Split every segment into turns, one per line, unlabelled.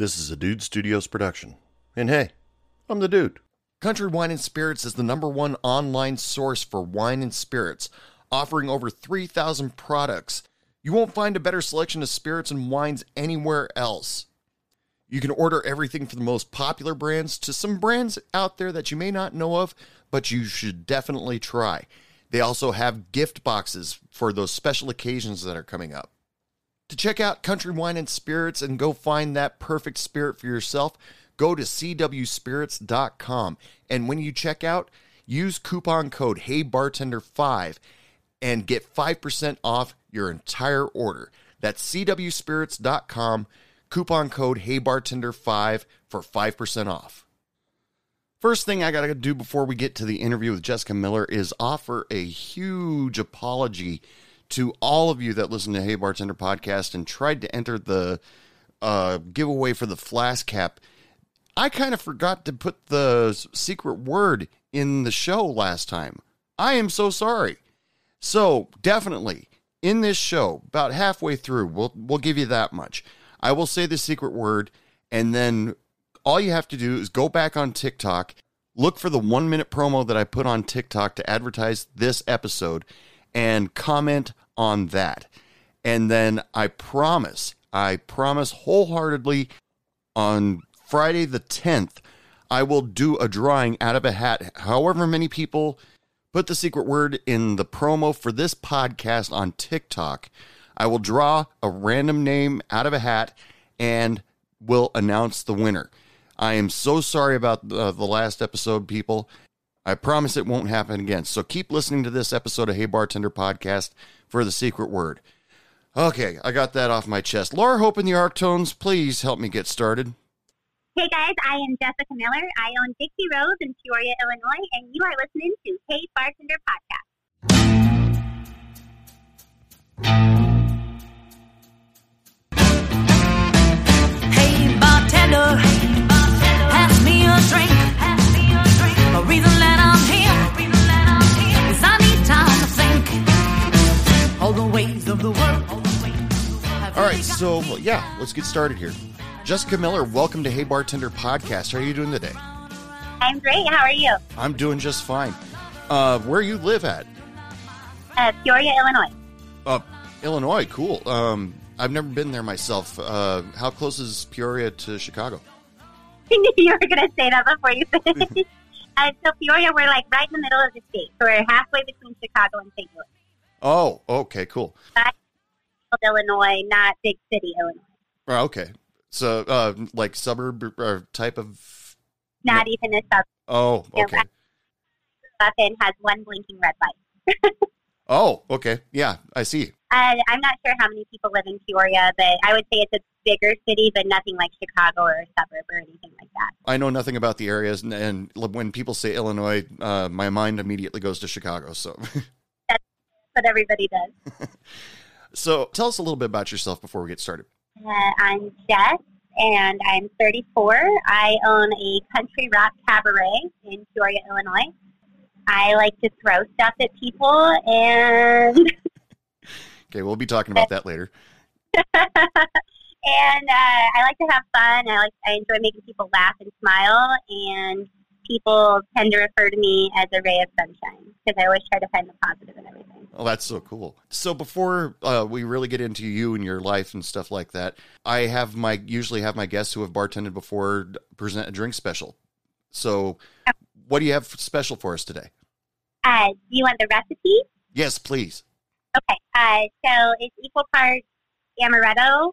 This is a Dude Studios production. And hey, I'm the dude. Country Wine and Spirits is the number one online source for wine and spirits, offering over 3,000 products. You won't find a better selection of spirits and wines anywhere else. You can order everything from the most popular brands to some brands out there that you may not know of, but you should definitely try. They also have gift boxes for those special occasions that are coming up. To check out Country Wine and Spirits and go find that perfect spirit for yourself, go to cwspirits.com. And when you check out, use coupon code HeyBartender5 and get 5% off your entire order. That's cwspirits.com, coupon code HeyBartender5 for 5% off. First thing I got to do before we get to the interview with Jessica Miller is offer a huge apology to all of you that listen to Hey Bartender podcast and tried to enter the uh, giveaway for the flask cap. I kind of forgot to put the secret word in the show last time. I am so sorry. So definitely in this show, about halfway through, we'll we'll give you that much. I will say the secret word, and then all you have to do is go back on TikTok, look for the one minute promo that I put on TikTok to advertise this episode, and comment on that. And then I promise, I promise wholeheartedly on Friday the 10th, I will do a drawing out of a hat. However many people put the secret word in the promo for this podcast on TikTok, I will draw a random name out of a hat and will announce the winner. I am so sorry about the, the last episode, people. I promise it won't happen again. So keep listening to this episode of Hey Bartender Podcast for the secret word. Okay, I got that off my chest. Laura Hope in the Arctones, please help me get started.
Hey guys, I am Jessica Miller. I own Dixie Rose in Peoria, Illinois, and you are listening to Hey Bartender Podcast.
Hey bartender, pass me a drink. A reason ways of the world.
All right, so yeah, let's get started here. Jessica Miller, welcome to Hey Bartender Podcast. How are you doing today?
I'm great. How are you?
I'm doing just fine. Uh, where you live at?
Uh, Peoria, Illinois.
Uh, Illinois, cool. Um, I've never been there myself. Uh, how close is Peoria to Chicago?
you were going to say that before you finished. uh, so Peoria, we're like right in the middle of the state. So we're halfway between Chicago and St. Louis.
Oh, okay, cool.
Illinois, not big city Illinois.
Oh, okay. So, uh, like suburb or type of.
Not even a suburb.
Oh, okay.
and has one blinking red light.
Oh, okay. Yeah, I see.
Uh, I'm not sure how many people live in Peoria, but I would say it's a bigger city, but nothing like Chicago or a suburb or anything like that.
I know nothing about the areas, and, and when people say Illinois, uh, my mind immediately goes to Chicago. So,
But everybody does.
so tell us a little bit about yourself before we get started.
Uh, I'm Jess, and I'm 34. I own a country rock cabaret in Peoria, Illinois. I like to throw stuff at people, and
Okay, we'll be talking about that later.
and uh, I like to have fun. I like I enjoy making people laugh and smile, and people tend to refer to me as a ray of sunshine because I always try to find the positive in everything.
Oh, that's so cool. So before uh, we really get into you and your life and stuff like that, I have my usually have my guests who have bartended before present a drink special. So, what do you have special for us today?
Uh, do you want the recipe?
Yes, please.
Okay. Uh, so it's equal parts amaretto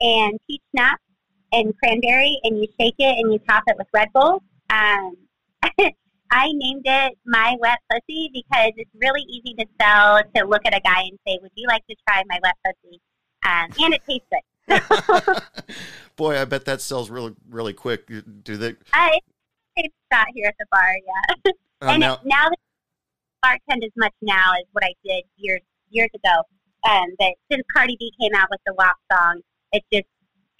and peach schnapps and cranberry, and you shake it and you top it with Red Bull. Um, I named it My Wet Pussy because it's really easy to sell to look at a guy and say, "Would you like to try my wet pussy?" Um, and it tastes good.
Boy, I bet that sells really really quick. Do they?
Uh, it's it's shot here at the bar, yeah.
Uh,
and
now,
now that I bartend as much now as what I did years years ago. Um, but since Cardi B came out with the WAP song, it just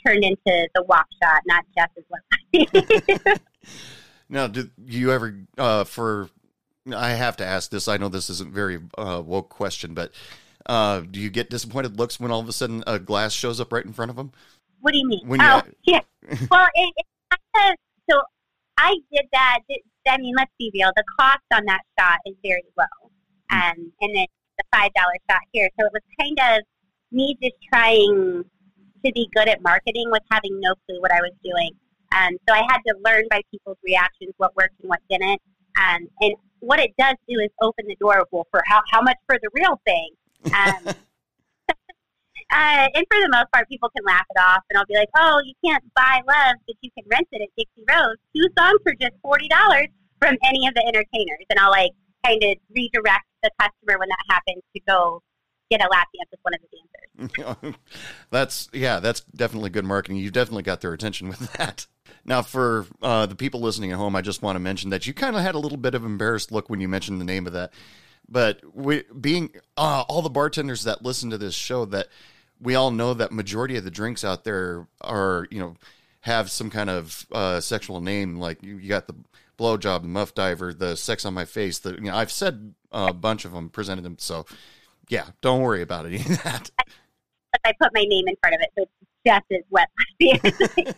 turned into the WAP shot, not Jess's WAP.
Now, do you ever uh, for? I have to ask this. I know this isn't very uh, woke question, but uh, do you get disappointed looks when all of a sudden a glass shows up right in front of them?
What do you mean?
When you-
oh, yeah. Well, it, it's kind of so. I did that. I mean, let's be real. The cost on that shot is very low, um, and it's the five dollar shot here. So it was kind of me just trying to be good at marketing with having no clue what I was doing. Um, so I had to learn by people's reactions what worked and what didn't. Um, and what it does do is open the door. Well, for how how much for the real thing? Um, uh, and for the most part, people can laugh it off, and I'll be like, "Oh, you can't buy love, but you can rent it at Dixie Rose. Two songs for just forty dollars from any of the entertainers." And I'll like kind of redirect the customer when that happens to go get a lap dance with one of the dancers.
that's yeah, that's definitely good marketing. You've definitely got their attention with that. Now, for uh, the people listening at home, I just want to mention that you kind of had a little bit of embarrassed look when you mentioned the name of that. But we, being uh, all the bartenders that listen to this show, that we all know that majority of the drinks out there are you know have some kind of uh, sexual name. Like you, you got the blowjob, the muff diver, the sex on my face. The you know I've said a bunch of them, presented them. So yeah, don't worry about any of that.
But I put my name in front of it, so it's just as wet.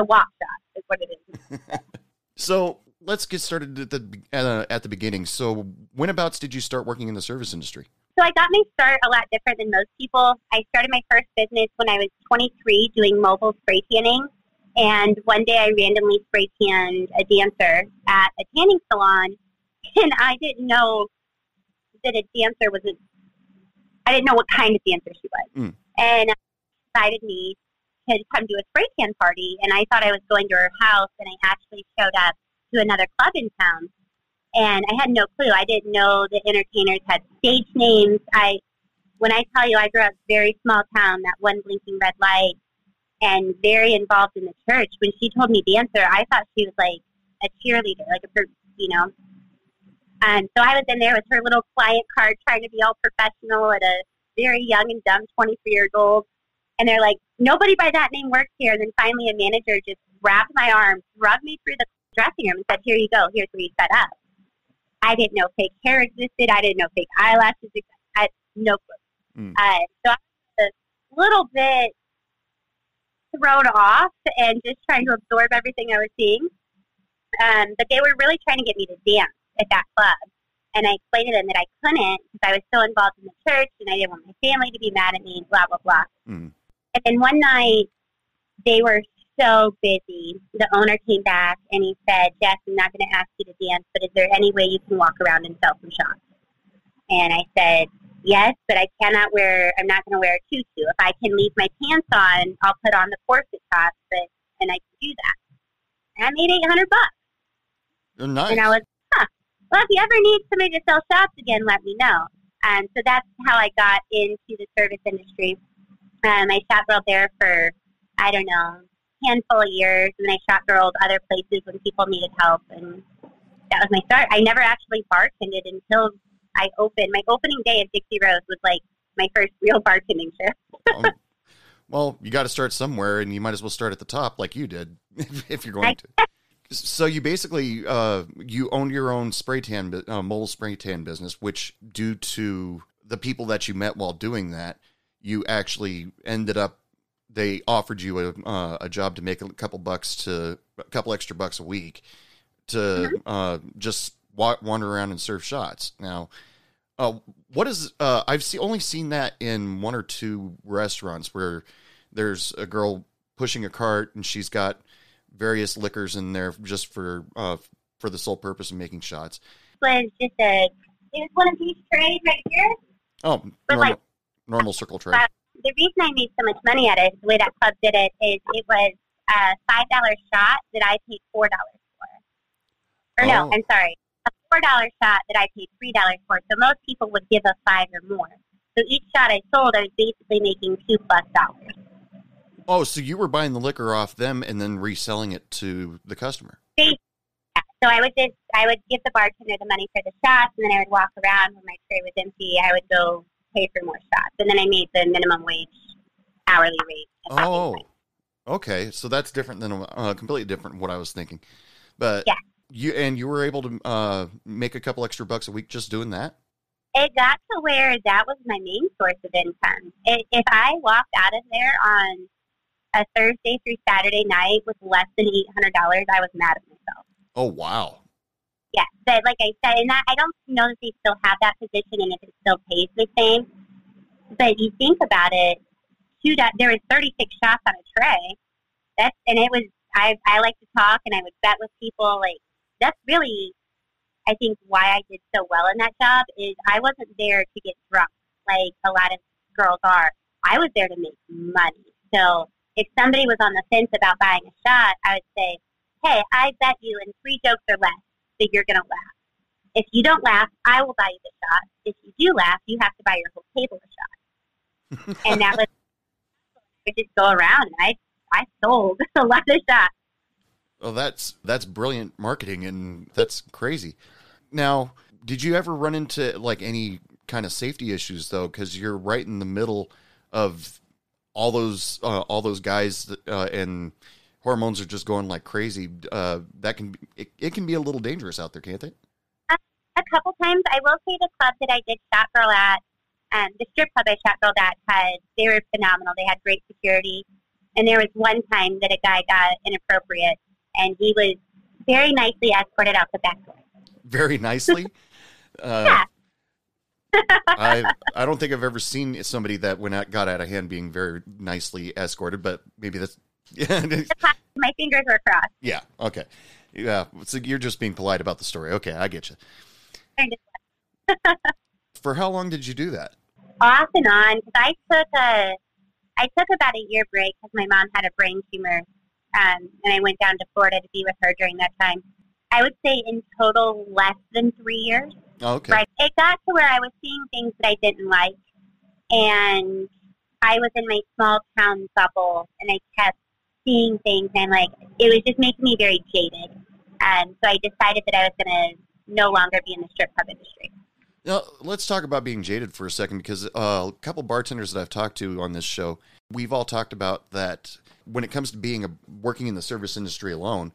the WAP shot is what it is.
So let's get started at the uh, at the beginning. So whenabouts did you start working in the service industry?
So I got my start a lot different than most people. I started my first business when I was 23 doing mobile spray tanning. And one day I randomly spray tanned a dancer at a tanning salon. And I didn't know that a dancer was a, I didn't know what kind of dancer she was.
Mm.
And invited me to come to a spray tan party. And I thought I was going to her house. And I actually showed up to another club in town and I had no clue. I didn't know the entertainers had stage names. I, when I tell you, I grew up very small town, that one blinking red light, and very involved in the church. When she told me dancer, I thought she was like a cheerleader, like a, you know. And so I was in there with her little client card, trying to be all professional at a very young and dumb 23 years old. And they're like, nobody by that name works here. And then finally, a manager just grabbed my arm, drugged me through the dressing room, and said, "Here you go. Here's where you set up." I didn't know fake hair existed. I didn't know fake eyelashes existed. I had no clue.
Mm.
Uh, so I was a little bit thrown off and just trying to absorb everything I was seeing. Um, but they were really trying to get me to dance at that club. And I explained to them that I couldn't because I was so involved in the church and I didn't want my family to be mad at me, and blah, blah, blah.
Mm.
And then one night, they were so busy. The owner came back and he said, Jess, I'm not going to ask you to dance, but is there any way you can walk around and sell some shots? And I said, yes, but I cannot wear, I'm not going to wear a tutu. If I can leave my pants on, I'll put on the corset top, but, and I can do that. And I made 800 bucks.
Nice.
And I was, huh. Well, if you ever need somebody to sell shots again, let me know. And so that's how I got into the service industry. Um, I shop girl there for, I don't know, handful of years, and then I shop girled other places when people needed help, and that was my start. I never actually bartended until I opened. My opening day at Dixie Rose was like my first real bartending shift.
Um, well, you got to start somewhere, and you might as well start at the top, like you did, if you're going to. So you basically uh, you owned your own spray tan, uh, mobile spray tan business, which due to the people that you met while doing that, you actually ended up. They offered you a uh, a job to make a couple bucks to a couple extra bucks a week to uh, just wa- wander around and serve shots. Now, uh, what is uh, I've see, only seen that in one or two restaurants where there's a girl pushing a cart and she's got various liquors in there just for uh, for the sole purpose of making shots.
was just a it was one of these trays right here.
Oh,
But,
normal,
like-
normal circle tray.
Wow. The reason I made so much money at it, the way that club did it, is it was a five dollar shot that I paid four dollars for. Or no,
Oh.
I'm sorry, a four dollar shot that I paid three dollars for. So most people would give a five or more. So each shot I sold, I was basically making two plus dollars.
Oh, so you were buying the liquor off them and then reselling it to the customer.
So I would just I would give the bartender the money for the shots, and then I would walk around when my tray was empty. I would go pay for more shots, and then I made the minimum wage hourly rate.
Oh, okay. So that's different than uh, completely different what I was thinking. But
Yeah.
you and you were able to uh, make a couple extra bucks a week just doing that.
it got to where that was my main source of income. It, if I walked out of there on a Thursday through Saturday night with less than eight hundred dollars, I was mad at myself.
Oh wow.
Yeah, but like I said, and that, I don't know that they still have that position and if it still pays the same. But you think about it, two do- there was thirty six shots on a tray. That's and it was I I like to talk and I would bet with people like that's really I think why I did so well in that job is I wasn't there to get drunk like a lot of girls are. I was there to make money. So if somebody was on the fence about buying a shot, I would say, Hey, I bet you in three jokes or less that you're gonna laugh. If you don't laugh, I will buy you the shot. If you do laugh, you have to buy your whole table a shot. and that was I just go around and I I sold a lot of shots.
Well, that's that's brilliant marketing, and that's crazy. Now, did you ever run into like any kind of safety issues though? Because you're right in the middle of all those uh, all those guys, uh, and hormones are just going like crazy. Uh, that can be, it, it can be a little dangerous out there, can't it?
A couple times, I will say the club that I did shot girl at, um, the strip club I shot girl at had they were phenomenal. They had great security, and there was one time that a guy got inappropriate, and he was very nicely escorted out the back door.
Very nicely. Uh,
Yeah.
I I don't think I've ever seen somebody that went out, got out of hand being very nicely escorted, but maybe that's yeah.
My fingers were crossed.
Yeah. Okay. Yeah. So you're just being polite about the story. Okay, I get you. For how long did you do that?
off and on because I took a I took about a year break because my mom had a brain tumor, um, and I went down to Florida to be with her during that time. I would say in total less than three years.
Oh, okay.
Right. It got to where I was seeing things that I didn't like, and I was in my small town bubble, and I kept seeing things, and like it was just making me very jaded. And so I decided that I was going to no longer be in the strip club industry.
Now, let's talk about being jaded for a second because uh, a couple bartenders that I've talked to on this show, we've all talked about that when it comes to being a, working in the service industry alone,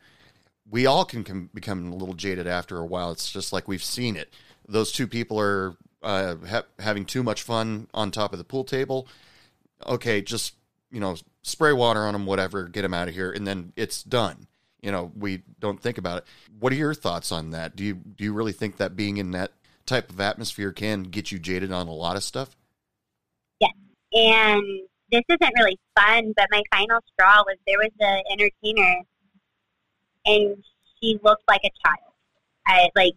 we all can com- become a little jaded after a while. It's just like we've seen it. Those two people are uh, ha- having too much fun on top of the pool table. Okay, just you know, spray water on them, whatever, get them out of here, and then it's done. You know, we don't think about it. What are your thoughts on that? Do you do you really think that being in that type of atmosphere can get you jaded on a lot of stuff?
Yes, and this isn't really fun, but my final straw was there was an entertainer, and she looked like a child. I like,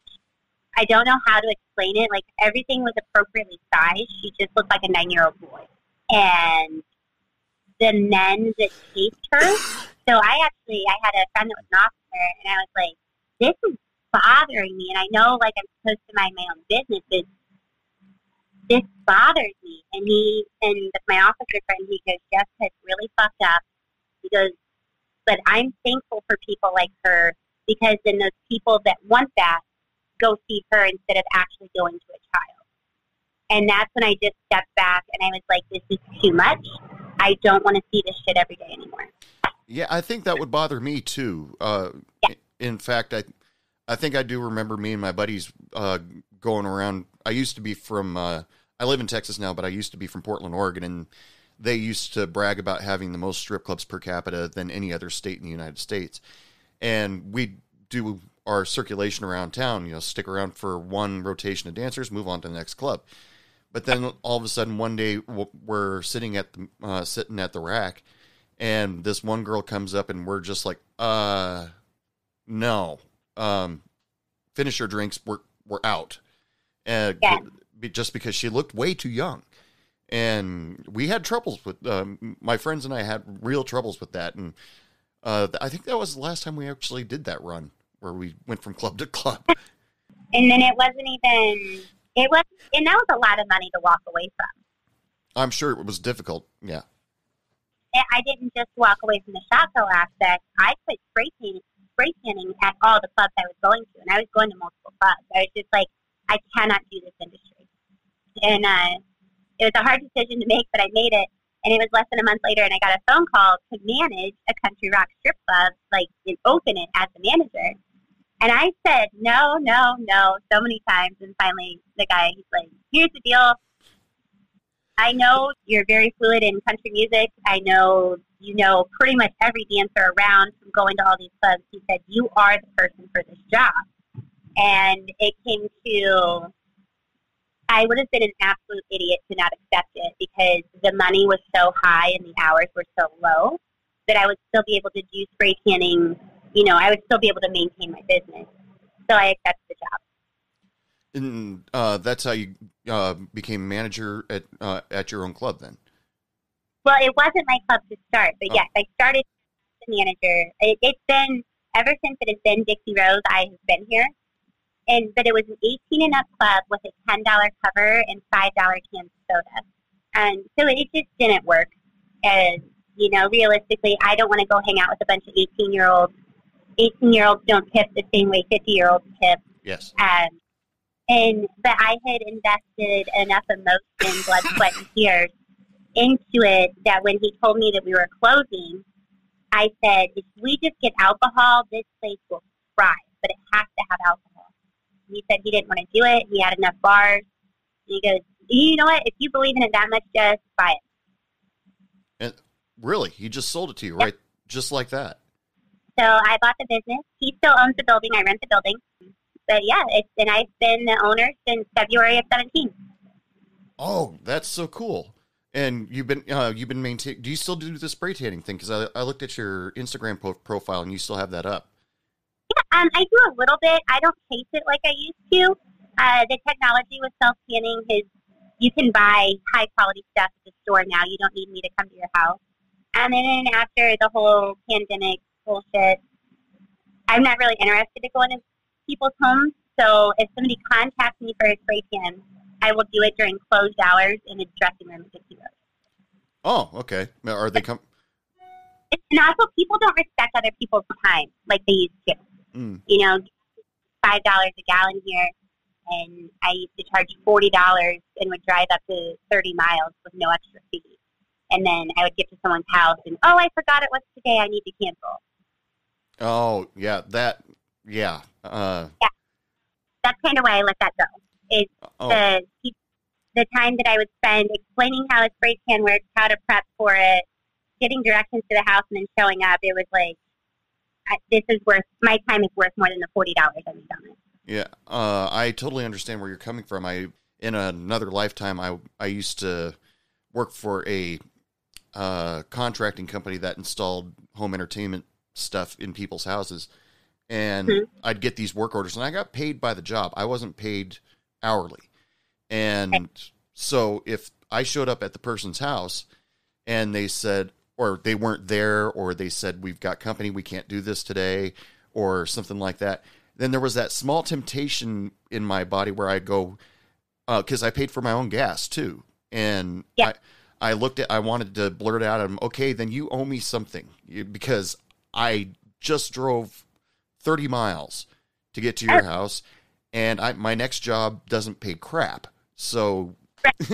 I don't know how to explain it. Like everything was appropriately sized. She just looked like a nine-year-old boy, and the men that chased her. So I actually, I had a friend that was an officer, and I was like, "This is bothering me." And I know, like, I'm supposed to mind my own business, but this bothers me. And he and my officer friend, he goes, Jessica, it's really fucked up. He goes, but I'm thankful for people like her because then those people that want that go see her instead of actually going to a child. And that's when I just stepped back and I was like, this is too much. I don't want to see this shit every day anymore.
Yeah, I think that would bother me too. Uh,
Yeah.
In fact, I, I think I do remember me and my buddies uh, going around. I used to be from. Uh, I live in Texas now, but I used to be from Portland, Oregon, and they used to brag about having the most strip clubs per capita than any other state in the United States. And we do our circulation around town. You know, stick around for one rotation of dancers, move on to the next club. But then all of a sudden, one day we're sitting at the uh, sitting at the rack, and this one girl comes up, and we're just like, uh, no, um, finish your drinks. We're we're out, and
Yeah.
just because she looked way too young, and we had troubles with um, my friends and I had real troubles with that, and uh, I think that was the last time we actually did that run where we went from club to club.
And then it wasn't even, it was, and that was a lot of money to walk away from.
I'm sure it was difficult. Yeah.
I- didn't just walk away from the girl aspect. I quit spray tanning, spray tanning at all the clubs I was going to, and I was going to multiple clubs. I was just like, I cannot do this industry, and uh, it was a hard decision to make, but I made it. And it was less than a month later, and I got a phone call to manage a country rock strip club, like and open it as the manager. And I said, no, no, no, so many times. And finally, the guy, he's like, here's the deal. I know you're very fluid in country music. I know you know pretty much every dancer around from going to all these clubs. He said, you are the person for this job. And it came to, I would have been an absolute idiot to not accept it because the money was so high and the hours were so low that I would still be able to do spray tanning. You know, I would still be able to maintain my business. So I accepted the job.
And uh, that's how you uh, became manager at uh, at your own club, then.
Well, it wasn't my club to start, but
Oh.
yes, I started as the manager. It, it's been ever since it has been Dixie Rose. I have been here, and but it was an 18 and up club with a $10 cover and five dollar can of soda, and so it just didn't work. And you know, realistically, I don't want to go hang out with a bunch of 18 year olds. 18 year olds don't tip the same way 50 year olds tip.
Yes.
Um, and but I had invested enough emotion, blood, sweat, and tears into it that when he told me that we were closing, I said, if we just get alcohol, this place will thrive, but it has to have alcohol. And he said he didn't want to do it. He had enough bars. And he goes, you know what? If you believe in it that much, just buy it.
And really, he just sold it to you, right? Just like that.
So I bought the business. He still owns the building. I rent the building. But yeah, it's, and I've been the owner since February of 17.
Oh, that's so cool. And you've been uh, you've been maintaining. Do you still do the spray tanning thing? Because I, I looked at your Instagram po- profile and you still have that up.
Um, I do a little bit. I don't chase it like I used to. Uh, the technology with self tanning is you can buy high quality stuff at the store now. You don't need me to come to your house. And then after the whole pandemic bullshit, I'm not really interested to go into people's homes. So if somebody contacts me for a spray tan, I will do it during closed hours in a dressing room Dixie Rose.
Oh, okay. Are they come?
And also, people don't respect other people's time like they used to.
Mm.
you know, five dollars a gallon here, and I used to charge forty dollars and would drive up to thirty miles with no extra fee. And then I would get to someone's house, and oh, I forgot it was today. I need to cancel.
Oh, yeah. That. Yeah. Uh.
That's kind of why I let that go. Is
Oh.
the the time that I would spend explaining how a spray tan works, how to prep for it, getting directions to the house, and then showing up. It was like, this is worth my time is worth more than the forty dollars I made on it.
Yeah, uh, I totally understand where you're coming from. I in another lifetime, I I used to work for a uh, contracting company that installed home entertainment stuff in people's houses, and
Mhm.
I'd get these work orders, and I got paid by the job. I wasn't paid hourly, and so if I showed up at the person's house and they said, or they weren't there, or they said we've got company, we can't do this today, or something like that then there was that small temptation in my body where I go, because I paid for my own gas too, and
Yeah.
I, I looked at, I wanted to blurt out, I'm okay, then you owe me something because I just drove thirty miles to get to your house, and I, my next job doesn't pay crap, so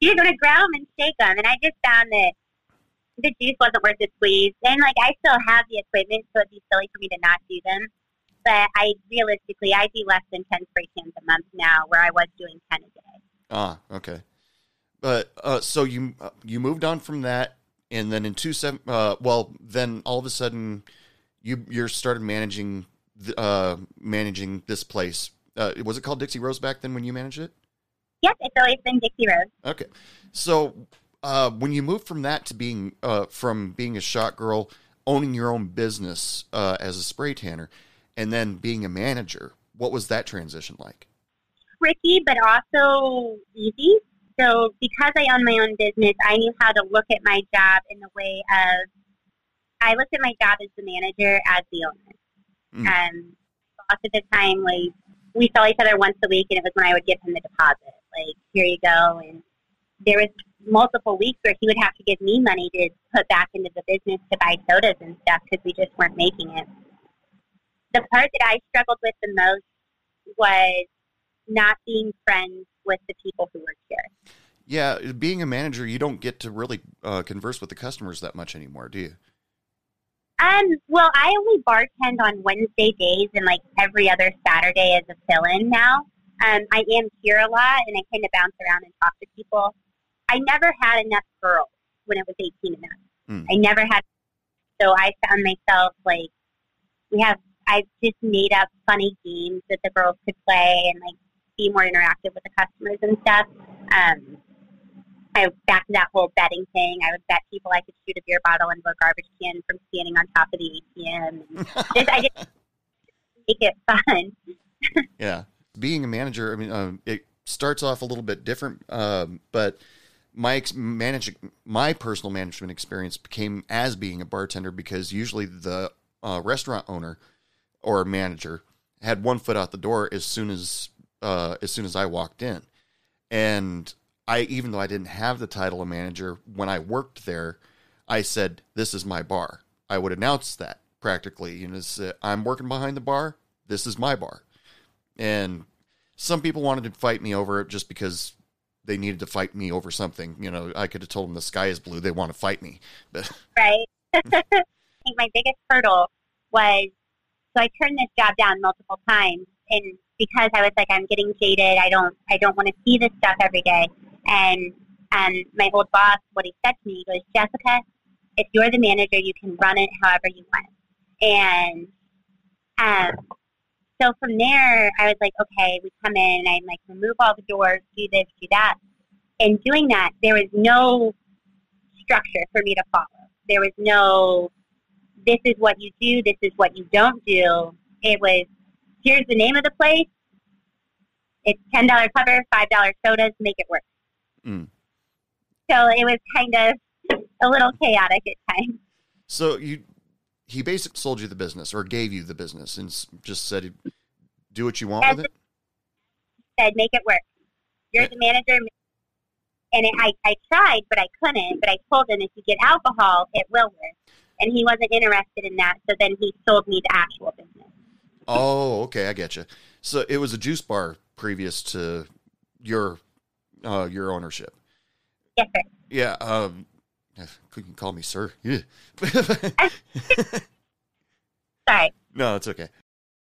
you're going to them and shake them. And I just found that the juice wasn't worth the squeeze. And like I still have the equipment, so it'd be silly for me to not do them. But I realistically, I do less than ten spray tans a month now, where I was doing ten a day.
ah, okay. But uh, so you uh, you moved on from that, and then in two seven, uh, well, then all of a sudden, you you started managing the, uh, managing this place. Uh, was it called Dixie Rose back then when you managed it?
Yep, it's always been Dixie Rose.
Okay, so uh, when you moved from that to being uh, from being a shot girl, owning your own business uh, as a spray tanner, and then being a manager, what was that transition like?
Tricky, but also easy. So because I own my own business, I knew how to look at my job in the way of I looked at my job as the manager as the owner.
Mm.
Um, boss at the time, like we saw each other once a week, and it was when I would give him the deposit. Like here you go, and there was multiple weeks where he would have to give me money to put back into the business to buy sodas and stuff because we just weren't making it. The part that I struggled with the most was not being friends with the people who work here.
Yeah, being a manager, you don't get to really uh, converse with the customers that much anymore, do you?
Um, well, I only bartend on Wednesday days and like every other Saturday as a fill-in now. Um, I am here a lot and I kind of bounce around and talk to people. I never had enough girls when it was 18 and up.
Mm.
I never had, so I found myself like, we have, I've just made up funny games that the girls could play and like be more interactive with the customers and stuff. Um, I back to that whole betting thing. I would bet people I could shoot a beer bottle into a garbage can from standing on top of the ATM. Just, I just make it fun.
yeah, being a manager, I mean, um, it starts off a little bit different, um, but my ex- manage my personal management experience became as being a bartender because usually the uh, restaurant owner or manager had one foot out the door as soon as uh, as soon as I walked in, and I even though I didn't have the title of manager when I worked there, I said this is my bar. I would announce that practically, you know, say, I'm working behind the bar. This is my bar, and some people wanted to fight me over it just because they needed to fight me over something. You know, I could have told them the sky is blue. They want to fight me, but
right? I think my biggest hurdle was so I turned this job down multiple times, and because I was like, I'm getting jaded. I don't, I don't want to see this stuff every day. And um, my old boss, what he said to me, he goes, Jessica, if you're the manager, you can run it however you want. And um, so from there, I was like, okay, we come in, and I'm like, remove all the doors, do this, do that. And doing that, there was no structure for me to follow. There was no, this is what you do, this is what you don't do. It was, here's the name of the place. It's ten dollar cover, five dollar sodas, make it work.
Mm.
So it was kind of a little chaotic at times.
So you, he basically sold you the business or gave you the business and just said, do what you want
As
with it.
said, make it work. You're the manager. And it, I, I tried, but I couldn't. But I told him if you get alcohol, it will work. And he wasn't interested in that. So then he sold me the actual business.
Oh, okay, I get you. So it was a juice bar previous to your, uh, your ownership.
Sir.
Yeah. Um, you can call me sir. Yeah.
Sorry.
no, it's okay.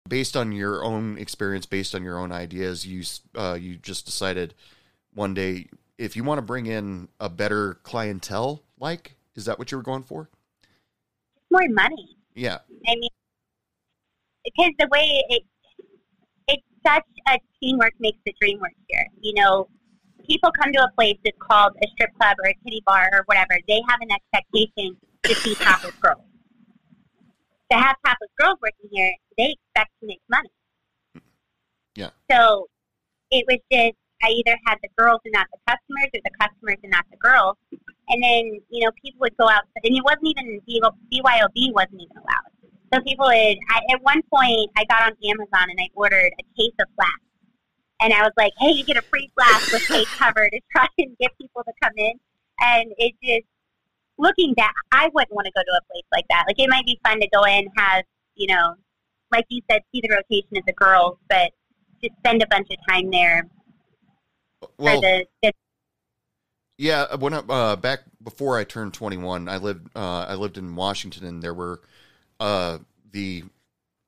Based on your own experience, based on your own ideas, you uh, you just decided one day if you want to bring in a better clientele, like is that what you were going for?
More money.
Yeah.
I mean, because the way it, it's such a teamwork makes the dream work here. You know, people come to a place that's called a strip club or a kitty bar or whatever. They have an expectation to see topless girls. To have topless girls working here, they expect to make money.
Yeah.
So it was just I either had the girls and not the customers, or the customers and not the girls. And then you know people would go out, and it wasn't even BYOB wasn't even allowed. So people would. I, at one point, I got on Amazon and I ordered a case of flask, and I was like, "Hey, you get a free flask with case cover to try and get people to come in." And it just looking back, I wouldn't want to go to a place like that. Like it might be fun to go in, have you know, like you said, see the rotation of the girls, but just spend a bunch of time there
Well,
for the, the
Yeah, when I, uh, back before I turned 21, I lived uh, I lived in Washington, and there were uh, the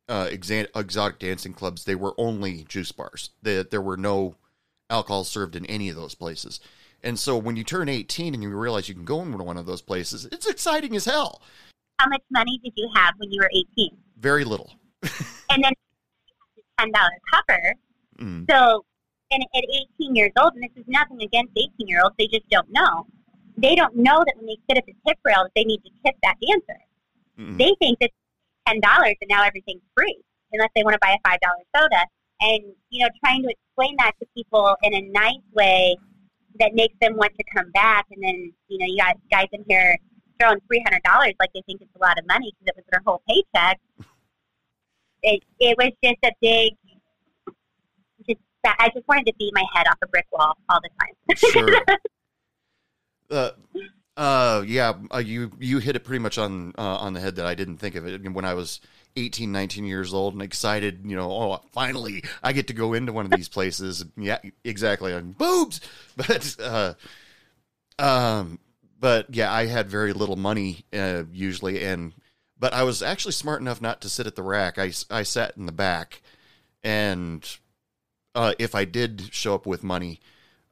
uh, exa- exotic dancing clubs. They were only juice bars. They, there were no alcohol served in any of those places. And so when you turn 18 and you realize you can go into one of those places, it's exciting as hell.
how much money did you have when you were 18?
Very little.
And then ten dollar cover.
Mm.
So, and at 18 years old, and this is nothing against 18 year olds, they just don't know. They don't know that when they sit at the tip rail that they need to tip that dancer.
Mm.
They think that ten dollars and now everything's free, unless they want to buy a five dollar soda. And you know, trying to explain that to people in a nice way that makes them want to come back. And then you know, you got guys in here throwing three hundred dollars like they think it's a lot of money because it was their whole paycheck. It it was just a big. Just I just wanted to beat my head off a brick wall all the time.
Sure. uh, uh, yeah, uh, you you hit it pretty much on uh, on the head that I didn't think of it when I was 18, 19 years old and excited. You know, oh, finally I get to go into one of these places. Yeah, exactly. On boobs, but uh, um, but yeah, I had very little money uh, usually, and But I was actually smart enough not to sit at the rack. I, I sat in the back, and uh, if I did show up with money,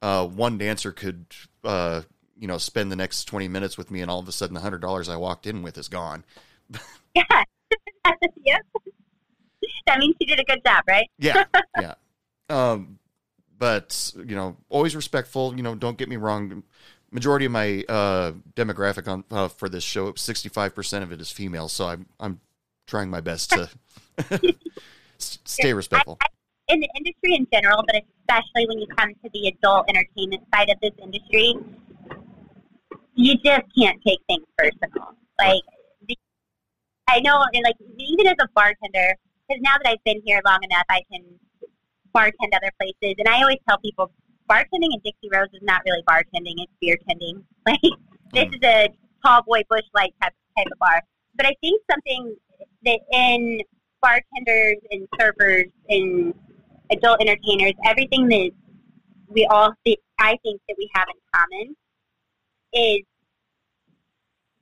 uh, one dancer could, uh, you know, spend the next twenty minutes with me, and all of a sudden, the hundred dollars I walked in with is gone.
Yeah. yep. That means you did a good job, right?
Yeah, yeah. Um, but you know, always respectful. You know, don't get me wrong. Majority of my uh, demographic on uh, for this show, sixty five percent of it is female. So I'm I'm trying my best to stay respectful.
I, I, in the industry in general, but especially when you come to the adult entertainment side of this industry, you just can't take things personal. Like, I know, and like even as a bartender, because now that I've been here long enough, I can bartend other places, and I always tell people bartending in Dixie Rose is not really bartending; it's beer tending. Like this is a tall boy Busch Light type type of bar. But I think something that in bartenders and servers and adult entertainers, everything that we all think, I think that we have in common is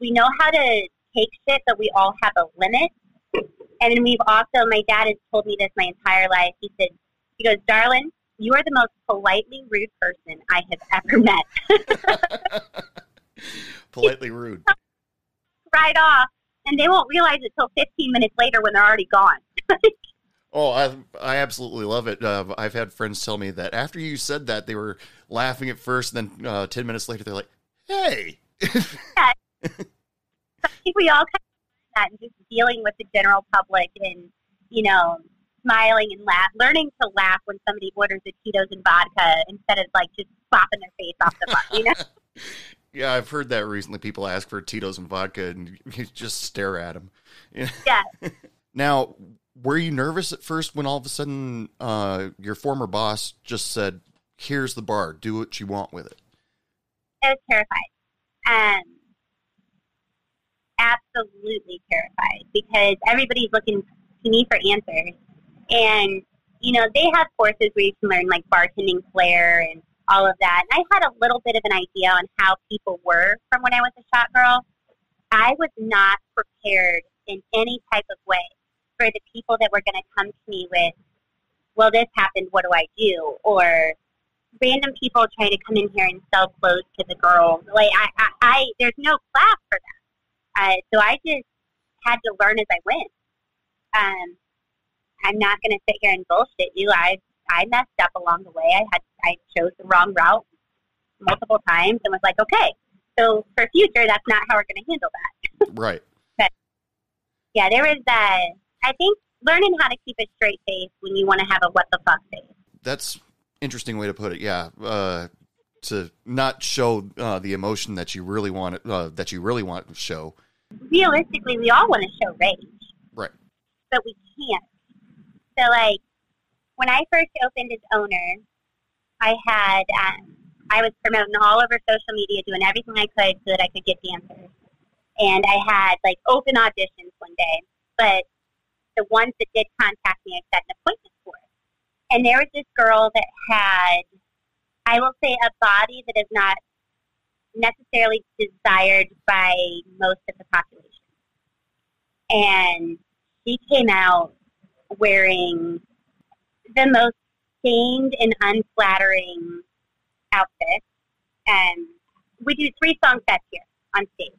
we know how to take shit, but we all have a limit. And then we've also, my dad has told me this my entire life. He said, he goes, darling, you are the most politely rude person I have ever met.
Politely rude.
right off. And they won't realize it till 15 minutes later when they're already gone.
Oh, I I absolutely love it. Uh, I've had friends tell me that after you said that, they were laughing at first, and then uh, ten minutes later, they're like, "Hey."
I think we all kind of that and just dealing with the general public and, you know, smiling and laugh, learning to laugh when somebody orders a Tito's and vodka instead of like just slapping their face off the bar, you know?
yeah, I've heard that recently. People ask for Tito's and vodka, and you just stare at them.
yeah.
Now, were you nervous at first when all of a sudden uh, your former boss just said, "Here's the bar. Do what you want with it"?
I was terrified. Um, absolutely terrified because everybody's looking to me for answers. And, you know, they have courses where you can learn like bartending flair and all of that. And I had a little bit of an idea on how people were from when I was a shot girl. I was not prepared in any type of way for the people that were going to come to me with, well, this happened, what do I do? Or random people trying to come in here and sell clothes to the girls. Like I, I, I there's no class for that. Uh, so I just had to learn as I went. Um, I'm not going to sit here and bullshit you. I, I messed up along the way. I had, I chose the wrong route multiple times and was like, okay, so for future, that's not how we're going to handle that.
Right.
But Yeah, there was, uh, I think, learning how to keep a straight face when you want to have a what the fuck face.
That's interesting way to put it. Yeah. Uh, to not show uh, the emotion that you really want uh, that you really want to show.
Realistically, we all want to show rage.
Right.
but we can't. So, like, when I first opened as owner, I had, um, I was promoting all over social media, doing everything I could so that I could get dancers. And I had, like, open auditions one day, but the ones that did contact me, I set an appointment for. And there was this girl that had, I will say, a body that is not necessarily desired by most of the population. And she came out wearing the most stained and unflattering outfit. And we do three song sets here on stage.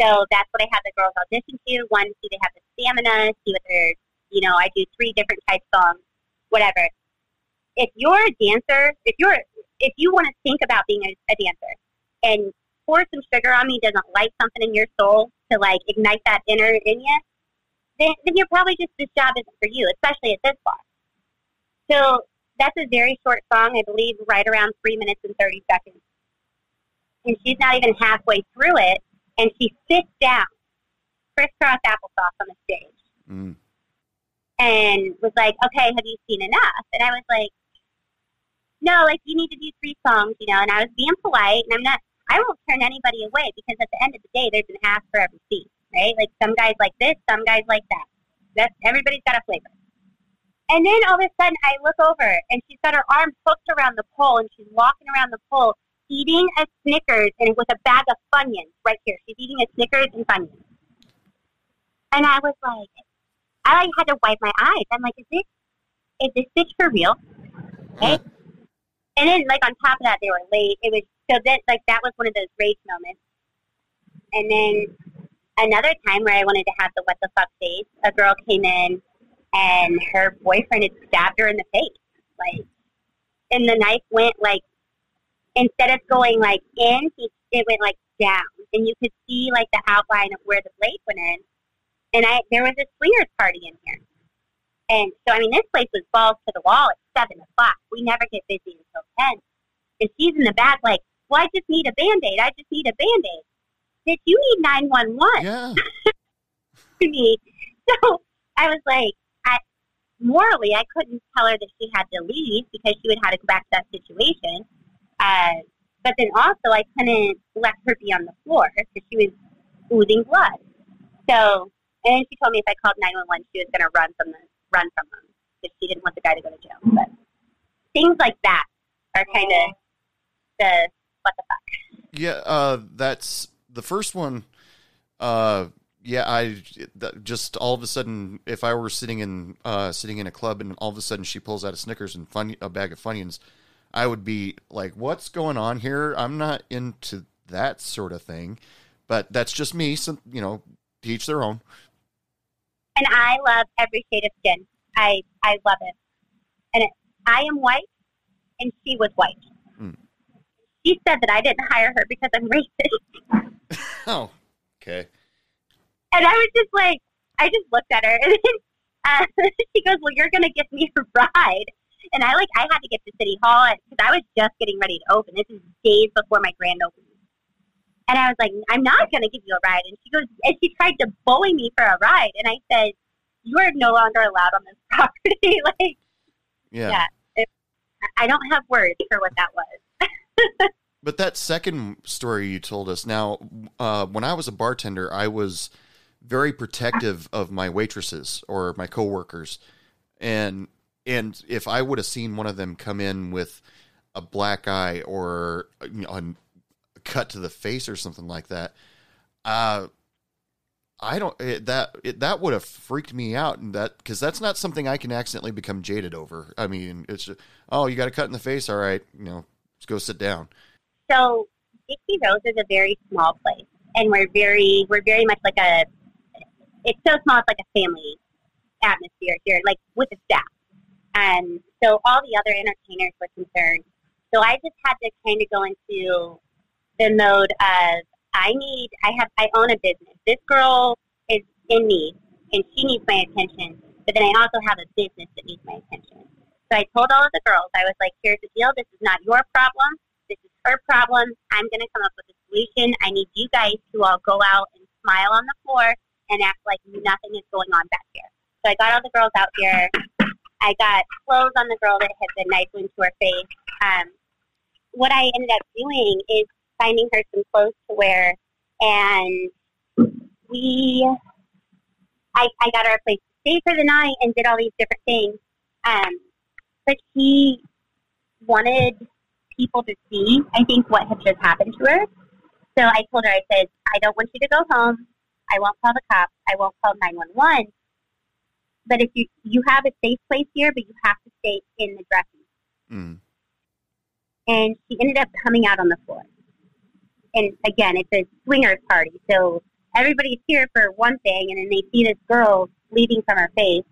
So that's what I had the girls audition to. One, see they have the stamina, see what they're, you know, I do three different types of songs, whatever. If you're a dancer, if you're, if you want to think about being a, a dancer and pour some sugar on me doesn't light something in your soul to like ignite that inner in you, then, then you're probably just this job isn't for you, especially at this bar. So that's a very short song, I believe, right around three minutes and thirty seconds. And she's not even halfway through it, and she sits down, crisscross applesauce on the stage,
Mm.
And was like, "Okay, have you seen enough?" And I was like, "No, like you need to do three songs, you know." And I was being polite, and I'm not. I won't turn anybody away because at the end of the day, there's an ask for every seat, right? Like some guys like this, some guys like that. That's everybody's got a flavor. And then all of a sudden, I look over and she's got her arms hooked around the pole and she's walking around the pole eating a Snickers and with a bag of Funyuns right here. She's eating a Snickers and Funyuns. And I was like, I like had to wipe my eyes. I'm like, is this is this bitch for real? Okay. And then like on top of that, they were late. It was so that like that was one of those rage moments. And then another time where I wanted to have the what the fuck face, a girl came in and her boyfriend had stabbed her in the face, like, and the knife went like instead of going like in, he, it went like down, and you could see like the outline of where the blade went in. And I there was a swingers party in here, and so I mean this place was balls to the wall at seven o'clock. We never get busy until ten, and she's in the back like, "Well, I just need a band aid. I just need a band aid." Did you need nine one one?
Yeah.
To me, so I was like, I morally I couldn't tell her that she had to leave because she would have to go back to that situation. Uh, but then also I couldn't let her be on the floor because she was oozing blood. So, and she told me if I called 911, she was going to run from the run from them because she didn't want the guy to go to jail. But things like that are kind of the what the fuck.
Yeah, uh, that's the first one. Uh, yeah, I just all of a sudden, if I were sitting in uh, sitting in a club and all of a sudden she pulls out a Snickers and fun, a bag of Funyuns, I would be like, "What's going on here?" I'm not into that sort of thing, but that's just me. So you know, teach their own.
And I love every shade of skin. I I love it. And it, I am white, and she was white.
Mm.
She said that I didn't hire her because I'm racist.
Oh, okay.
And I was just like, I just looked at her, and then uh, she goes, "Well, you're going to give me a ride." And I like, I had to get to City Hall because I was just getting ready to open. This is days before my grand opening, and I was like, "I'm not going to give you a ride." And she goes, and she tried to bully me for a ride, and I said, "You are no longer allowed on this property." like,
Yeah.
yeah, it, I don't have words for what that was.
But that second story you told us now, uh, when I was a bartender, I was very protective of my waitresses or my coworkers, and and if I would have seen one of them come in with a black eye or you know, cut to the face or something like that, uh, I don't it, that it, that would have freaked me out, and that because that's not something I can accidentally become jaded over. I mean, it's just, oh, you got a cut in the face, all right, you know, let's go sit down.
So Dixie Rose is a very small place, and we're very we're very much like a. It's so small, it's like a family atmosphere here, like with the staff. And so all the other entertainers were concerned. So I just had to kind of go into the mode of I need I have I own a business. This girl is in need and she needs my attention. But then I also have a business that needs my attention. So I told all of the girls, I was like, here's the deal. This is not your problem. This is her problem. I'm going to come up with a solution. I need you guys to all go out and smile on the floor and act like nothing is going on back here. So I got all the girls out here. I got clothes on the girl that had the knife into her face. Um, what I ended up doing is finding her some clothes to wear, and we, I, I got her a place to stay for the night and did all these different things. Um, but she wanted people to see, I think, what had just happened to her. So I told her, I said, I don't want you to go home. I won't call the cops. I won't call 911. But if you you have a safe place here, but you have to stay in the dressing room.
Mm.
And she ended up coming out on the floor. And again, it's a swingers party, so everybody's here for one thing, and then they see this girl bleeding from her face,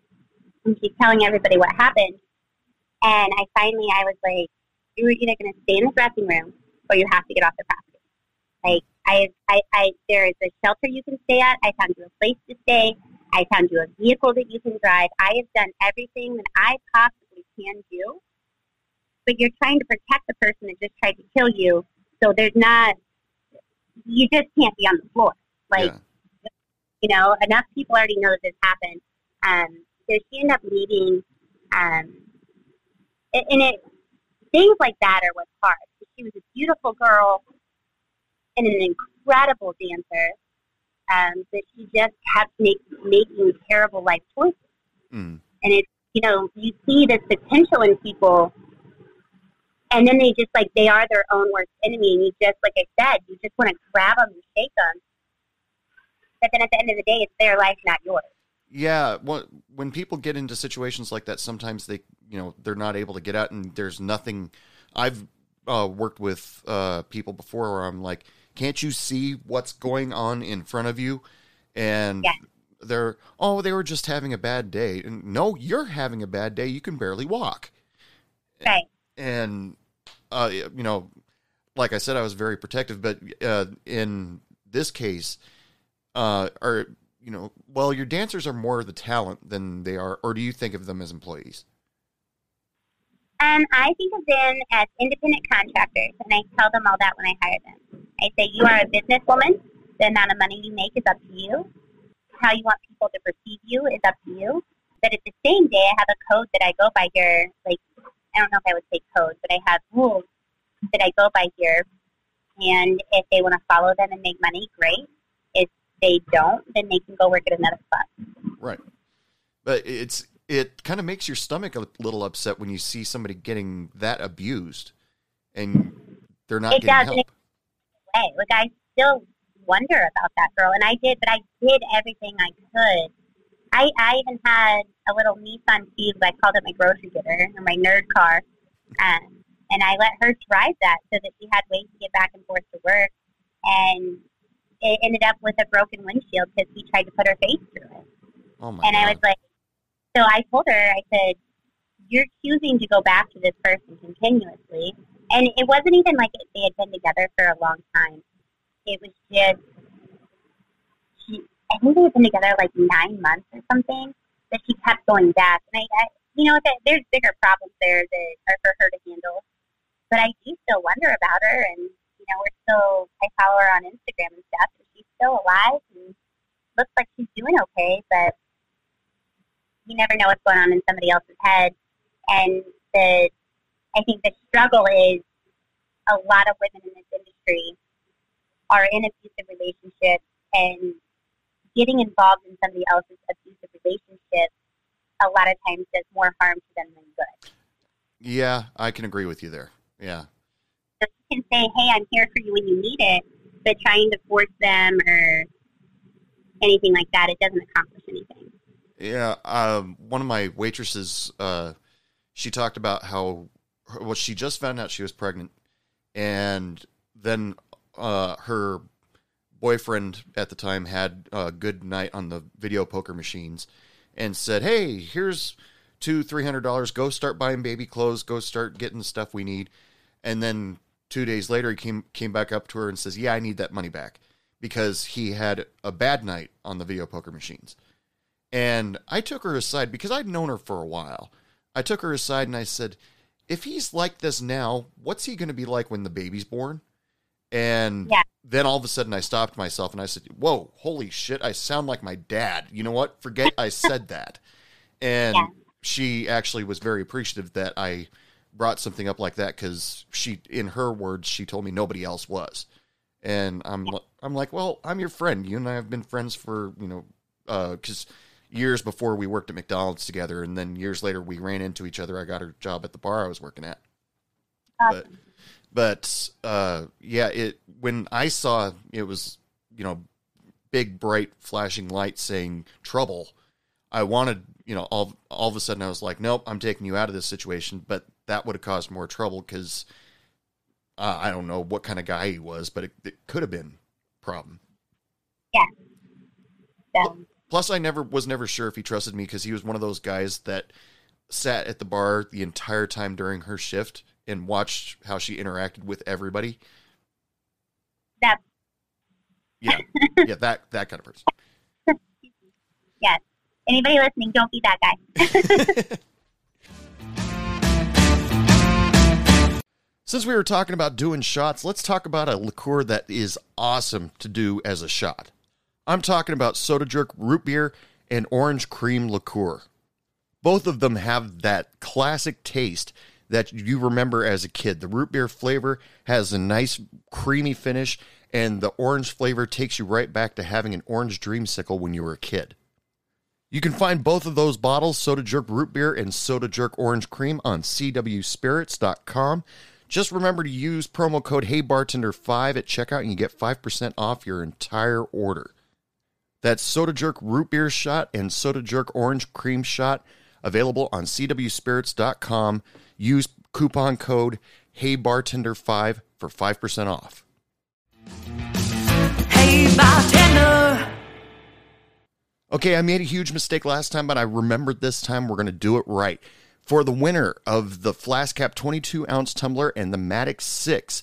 and she's telling everybody what happened. And I finally, I was like, "You're either going to stay in the dressing room, or you have to get off the property." Like I, I, I, there is a shelter you can stay at. I found you a place to stay. I found you a vehicle that you can drive. I have done everything that I possibly can do. But you're trying to protect the person that just tried to kill you. So there's not, you just can't be on the floor. Like,
yeah.
you know, enough people already know that this happened. Um, so she ended up leaving. Um, and it, things like that are what's hard. She was a beautiful girl and an incredible dancer, um, but she just kept make, making terrible life choices.
Mm.
And it's, you know, you see this potential in people, and then they just like, they are their own worst enemy. And you just, like I said, you just want to grab them and shake them. But then at the end of the day, it's their life, not yours.
Yeah, well, when people get into situations like that, sometimes they, you know, they're not able to get out, and there's nothing. I've uh, worked with uh, people before where I'm like, can't you see what's going on in front of you? And
Yeah.
they're, oh, they were just having a bad day. And no, you're having a bad day. You can barely walk.
Right.
and uh, you know, like I said, I was very protective, but uh, in this case, uh, are you know, well, your dancers are more the talent than they are, or do you think of them as employees?
Um, I think of them as independent contractors, and I tell them all that when I hire them. I say, you are a businesswoman. The amount of money you make is up to you. How you want people to perceive you is up to you. But at the same day, I have a code that I go by here. Like, I don't know if I would say code, but I have rules that I go by here. And if they want to follow them and make money, great. If they don't, then they can go work at another spot.
Right. But it's it kind of makes your stomach a little upset when you see somebody getting that abused, and they're not
It
getting
does,
help.
way. Like I still wonder about that girl, and I did, but I did everything I could. I I even had a little Nissan Cube. I called it my grocery getter or my nerd car, um, and I let her drive that so that she had ways to get back and forth to work. And it ended up with a broken windshield because we tried to put her face through it.
Oh my
And I was like, so I told her, I said, you're choosing to go back to this person continuously. And it wasn't even like they had been together for a long time. It was just, she, I think they had been together like nine months or something, but she kept going back. And I, I you know, that there's bigger problems there that are for her to handle. But I do still wonder about her, and, you know, we're still, I follow her on Instagram and stuff, and she's still alive and looks like she's doing okay, but you never know what's going on in somebody else's head. And the, I think the struggle is a lot of women in this industry are in abusive relationships and getting involved in somebody else's abusive relationship a lot of times does more harm to them than good.
yeah, I can agree with you there. Yeah.
So you can say, hey, I'm here for you when you need it, but trying to force them or anything like that, it doesn't accomplish anything.
Yeah, um, one of my waitresses, uh, she talked about how, well, she just found out she was pregnant, and then uh, her boyfriend at the time had a good night on the video poker machines, and said, "Hey, here's two, three hundred dollars. Go start buying baby clothes. Go start getting the stuff we need." And then two days later, he came came back up to her and says, "Yeah, I need that money back." Because he had a bad night on the video poker machines. And I took her aside because I'd known her for a while. I took her aside and I said, if he's like this now, what's he going to be like when the baby's born? And
Yeah.
then all of a sudden I stopped myself and I said, whoa, holy shit, I sound like my dad. You know what? Forget I said that. And
Yeah.
she actually was very appreciative that I brought something up like that because she, in her words, she told me nobody else was. And I'm, I'm like, well, I'm your friend. You and I have been friends for, you know, uh, because years before we worked at McDonald's together, and then years later we ran into each other. I got her job at the bar I was working at. But, but uh, yeah, it when I saw it was you know big bright flashing lights saying trouble, I wanted you know all all of a sudden I was like, nope, I'm taking you out of this situation. But that would have caused more trouble because uh, I don't know what kind of guy he was, but it, it could have been a problem.
So,
Plus, I never was never sure if he trusted me because he was one of those guys that sat at the bar the entire time during her shift and watched how she interacted with everybody.
that,
Yeah, yeah, that that kind of person.
yes. Anybody listening, don't be that guy.
Since we were talking about doing shots, let's talk about a liqueur that is awesome to do as a shot. I'm talking about Soda Jerk root beer and orange cream liqueur. Both of them have that classic taste that you remember as a kid. The root beer flavor has a nice creamy finish, and the orange flavor takes you right back to having an orange dreamsicle when you were a kid. You can find both of those bottles, Soda Jerk Root Beer and Soda Jerk Orange Cream, on cwspirits.com. Just remember to use promo code HeyBartender5 at checkout and you get 5% off your entire order. That's Soda Jerk Root Beer Shot and Soda Jerk Orange Cream Shot, available on cwspirits.com. Use coupon code HeyBartender5 for 5% off.
Hey, bartender.
Okay, I made a huge mistake last time, but I remembered this time we're going to do it right. For the winner of the Flask Cap 22 ounce tumbler and the Matic 6,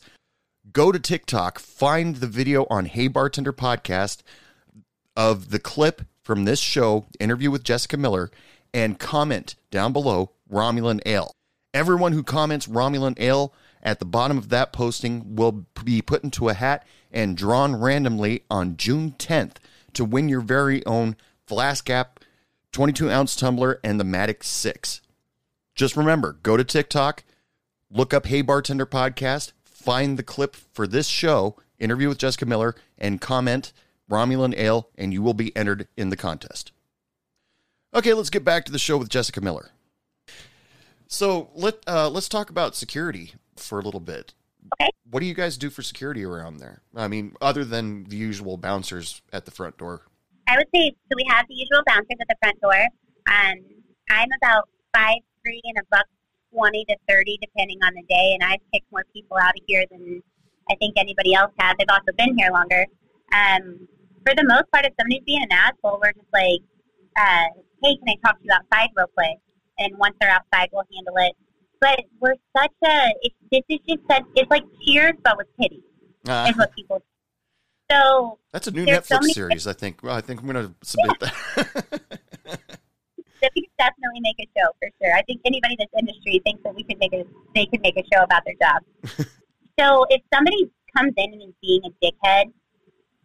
go to TikTok, find the video on Hey Bartender Podcast of the clip from this show, interview with Jessica Miller, and comment down below Romulan Ale. Everyone who comments Romulan Ale at the bottom of that posting will be put into a hat and drawn randomly on June 10th to win your very own Flask Cap 22 ounce tumbler and the Matic 6. Just remember, go to TikTok, look up Hey Bartender Podcast, find the clip for this show, interview with Jessica Miller, and comment Romulan Ale, and you will be entered in the contest. Okay, let's get back to the show with Jessica Miller. So let uh, let's talk about security for a little bit.
Okay.
What do you guys do for security around there? I mean, other than the usual bouncers at the front door.
I would say so. We have the usual bouncers at the front door. Um, I'm about five three and a buck twenty to thirty, depending on the day, and I've kicked more people out of here than I think anybody else has. They've also been here longer. Um, for the most part, if somebody's being an asshole, we're just like, uh, "Hey, can I talk to you outside real quick?" And once they're outside, we'll handle it. But we're such a it's, this is just such it's like Cheers but with pity,
uh,
is what people. So
that's a new
so
Netflix
many-
series, I think. Well, I think I'm going to submit that.
that we could definitely make a show for sure. I think anybody in this industry thinks that we could make a they could make a show about their job. so if somebody comes in and is being a dickhead,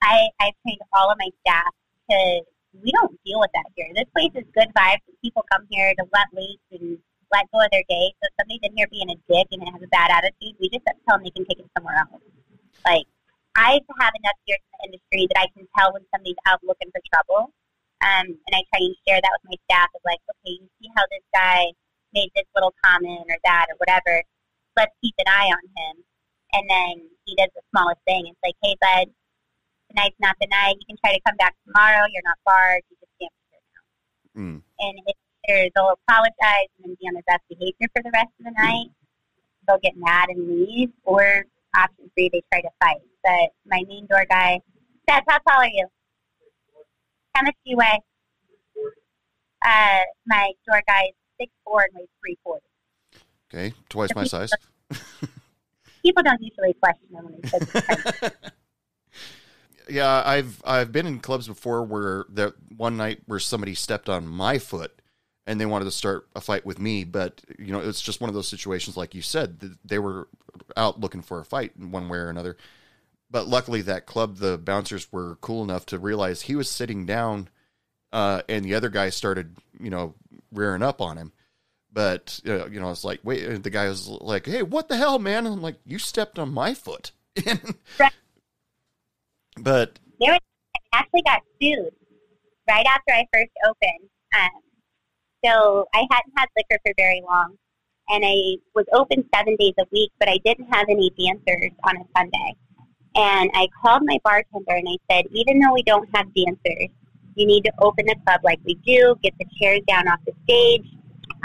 I I've trained all of my staff to we don't deal with that here. This place is good vibes. People come here to let loose and let go of their day. So if somebody's in here being a dick and has a bad attitude, we just tell them they can take it somewhere else. Like I have enough years in the industry that I can tell when somebody's out looking for trouble. Um, and I try and share that with my staff of like, okay, you see how this guy made this little comment or that or whatever. Let's keep an eye on him. And then he does the smallest thing. It's like, hey, bud, tonight's not the night. You can try to come back tomorrow. You're not barred. You just can't be here now.
Mm.
And if they're, they'll apologize and then be on their best behavior for the rest of the night. They'll get mad and leave. Or option three, they try to fight. But my main door guy, Seth, how tall are you? How much do you weigh? Uh, my door guy is six four and weighs three forty.
okay, twice my size.
People don't usually question him when he says his height.
Yeah, I've I've been in clubs before where there one night where somebody stepped on my foot and they wanted to start a fight with me, but you know it's just one of those situations, like you said, th- they were out looking for a fight in one way or another. But luckily, that club, the bouncers were cool enough to realize he was sitting down, uh, and the other guy started, you know, rearing up on him. But uh, you know, it's like, wait, the guy was like, "Hey, what the hell, man?" I'm like, "You stepped on my foot."
Right.
But
There I actually got sued right after I first opened. Um, so I hadn't had liquor for very long, and I was open seven days a week, but I didn't have any dancers on a Sunday. And I called my bartender and I said, even though we don't have dancers, you need to open the club like we do, get the chairs down off the stage.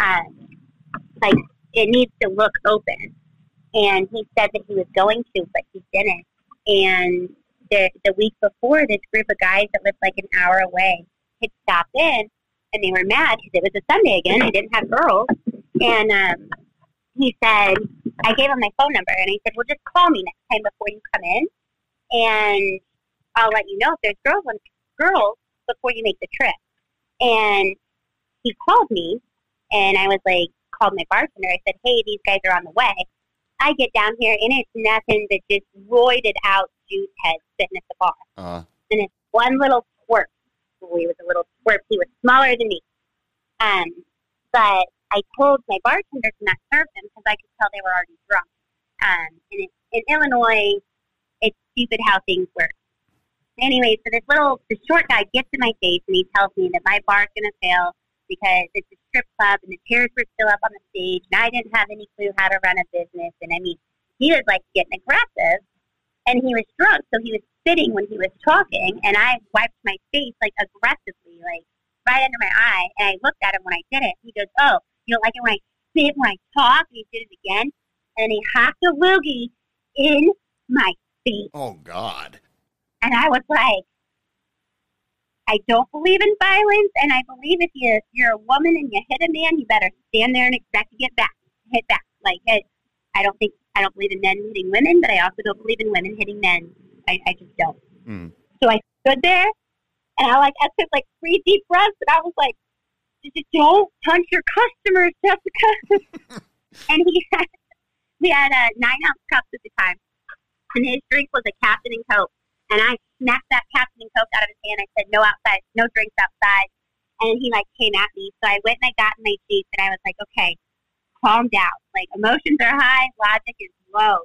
Um, like it needs to look open. And he said that he was going to, but he didn't. And the the week before, this group of guys that lived like an hour away had stopped in, and they were mad because it was a Sunday again. They didn't have girls, and um, he said, I gave him my phone number, and he said, "Well, just call me next time before you come in, and I'll let you know if there's girls on girls before you make the trip." And he called me, and I was like, called my bartender. I said, "Hey, these guys are on the way." I get down here, and it's nothing but just roided out juice heads sitting at the bar
uh,
and it's one little twerp. He was a little twerp. He was smaller than me. Um, but I told my bartender to not serve them because I could tell they were already drunk. Um, and it, in Illinois, it's stupid how things work. Anyway, so this little, the short guy gets in my face and he tells me that my bar's going to fail because it's a strip club and the chairs were still up on the stage and I didn't have any clue how to run a business. And I mean, he was like getting aggressive and he was drunk, so he was sitting when he was talking, and I wiped my face like aggressively, like right under my eye, and I looked at him when I did it. He goes, "Oh, you don't like it when I spit when I talk?" And he did it again, and he hacked a loogie in my face,
Oh God.
and I was like, "I don't believe in violence, and I believe if you you're a woman and you hit a man, you better stand there and expect to get back, hit back. Like it, I don't think I don't believe in men hitting women, but I also don't believe in women hitting men. I, I just don't."
Mm.
So I stood there and I like I took like three deep breaths and I was like, "Just "Don't punch your customers, Jessica." and he had we had uh, nine ounce cups at the time, and his drink was a Captain and Coke. And I smacked that Captain and Coke out of his hand. I said, "No outside, no drinks outside." And he like came at me, so I went and I got in my Jeep and I was like, "Okay, calm down. Like emotions are high, logic is low."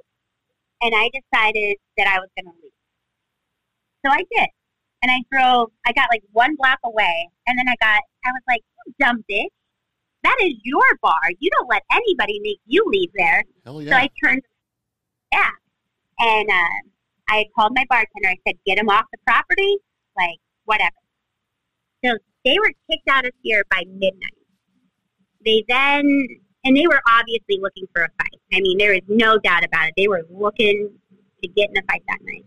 And I decided that I was going to leave. So I did. And I drove, I got like one block away. And then I got, I was like, you dumb bitch. That is your bar. You don't let anybody make you leave there.
Hell
So. I turned back. And uh, I called my bartender. I said, get him off the property. Like, whatever. So they were kicked out of here by midnight. They then, and they were obviously looking for a fight. I mean, there is no doubt about it. They were looking to get in a fight that night.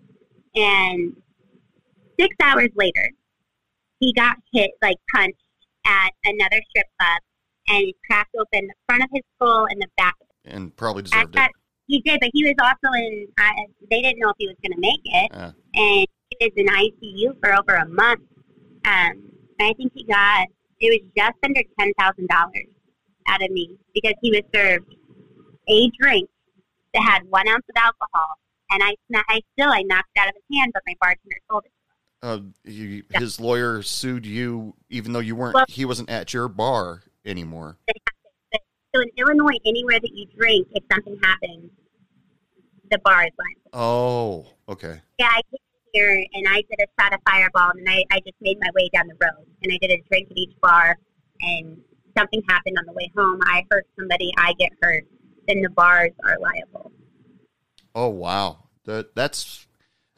And six hours later, he got hit, like punched at another strip club and cracked open the front of his skull and the back of
and probably deserved it.
he did, but he was also in. Uh, they didn't know if he was going to make it,
Uh,
and he was in ICU for over a month. Um, and I think he got it was just under ten thousand dollars out of me because he was served a drink that had one ounce of alcohol, and I I still I knocked it out of his hand, but my bartender sold it.
uh, he, his lawyer sued you, even though you weren't.
Well-
he wasn't at your bar anymore.
So in Illinois, anywhere that you drink, if something happens, the bar is liable.
Oh, okay.
Yeah, I came here and I did a shot of Fireball, and I, I just made my way down the road, and I did a drink at each bar, and something happened on the way home. I hurt somebody, I get hurt, then the bars are liable.
Oh wow. That that's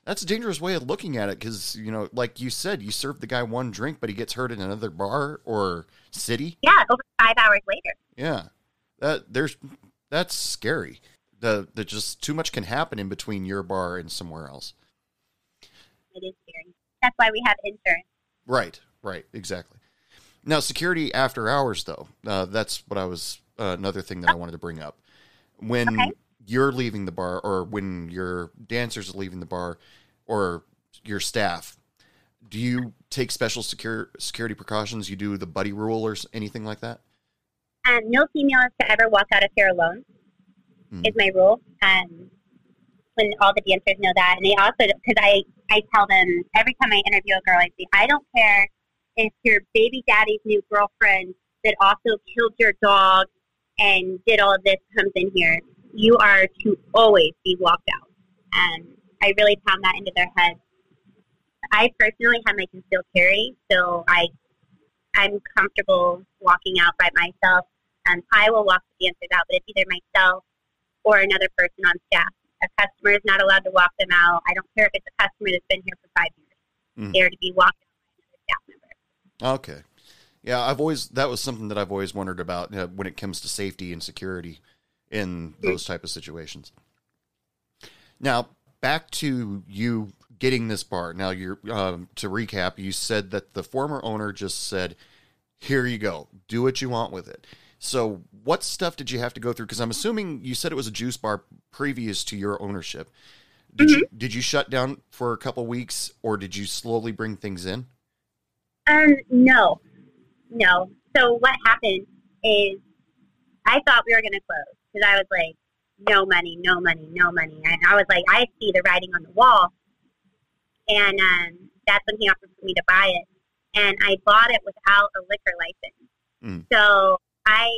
that's a dangerous way of looking at it because you know, like you said, you serve the guy one drink, but he gets hurt in another bar or city.
Yeah, over five hours later.
Yeah, that there's that's scary. The the just too much can happen in between your bar and somewhere else.
It is scary. That's why we have insurance.
Right, right, exactly. Now, security after hours, though, uh, that's what I was uh, another thing that I wanted to bring up. When
Okay.
you're leaving the bar, or when your dancers are leaving the bar, or your staff, do you take special secure, security precautions? You do the buddy rule or anything like that?
Um, no female is to ever walk out of here alone.
Hmm.
Is my rule. Um, when all the dancers know that, and they also because I I tell them every time I interview a girl, I say I don't care if your baby daddy's new girlfriend that also killed your dog and did all of this comes in here. You are to always be walked out. And I really pound that into their heads. I personally have my concealed carry, so I I'm comfortable walking out by myself. Um, I will walk the dancers out, but it's either myself or another person on staff. A customer is not allowed to walk them out. I don't care if it's a customer that's been here for five years.
Mhm.
They're to be walked out by another staff member.
Okay. Yeah, I've always that was something that I've always wondered about uh, when it comes to safety and security in those type of situations. Now, back to you getting this bar. Now, you're um, to recap. You said that the former owner just said, "Here you go, do what you want with it." So, what stuff did you have to go through? Because I'm assuming you said it was a juice bar previous to your ownership. Did you did you shut down for a couple weeks, or did you slowly bring things in?
Um, no, no. So what happened is I thought we were going to close because I was like, no money, no money, no money. And I was like, I see the writing on the wall. And um, that's when he offered for me to buy it. And I bought it without a liquor license.
Mm.
So I,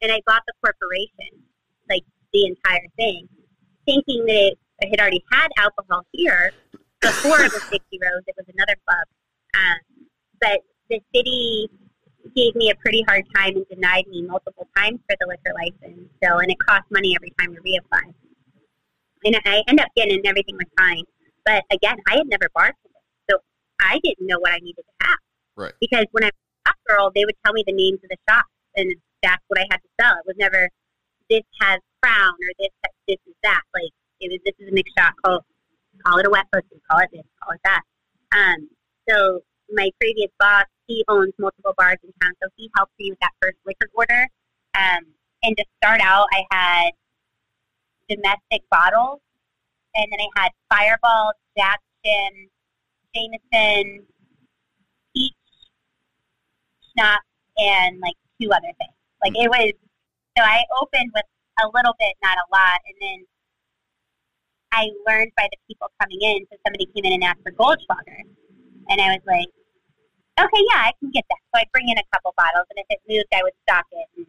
and I bought the corporation, like the entire thing, thinking that it had already had alcohol here before was 60 Rose. It was another club. Um, but the city gave me a pretty hard time and denied me multiple times for the liquor license. So, and it cost money every time to reapply. And I end up getting and everything was fine. But again, I had never bartended, so I didn't know what I needed to have.
Right.
Because when I was a shop girl, they would tell me the names of the shops, and that's what I had to sell. It was never this has crown or this this is that. Like it was this is a mixed shot. Call call it a wet pussy. Call it this. Call it that. Um. So my previous boss, he owns multiple bars in town, so he helped me with that first liquor order. Um. And to start out, I had domestic bottles, and then I had Fireball, Jackson, Jameson, peach, schnapps, and like two other things. Like it was, so I opened with a little bit, not a lot, and then I learned by the people coming in. So somebody came in and asked for Goldschlager, and I was like, okay, yeah, I can get that. So I'd bring in a couple bottles, and if it moved, I would stock it. And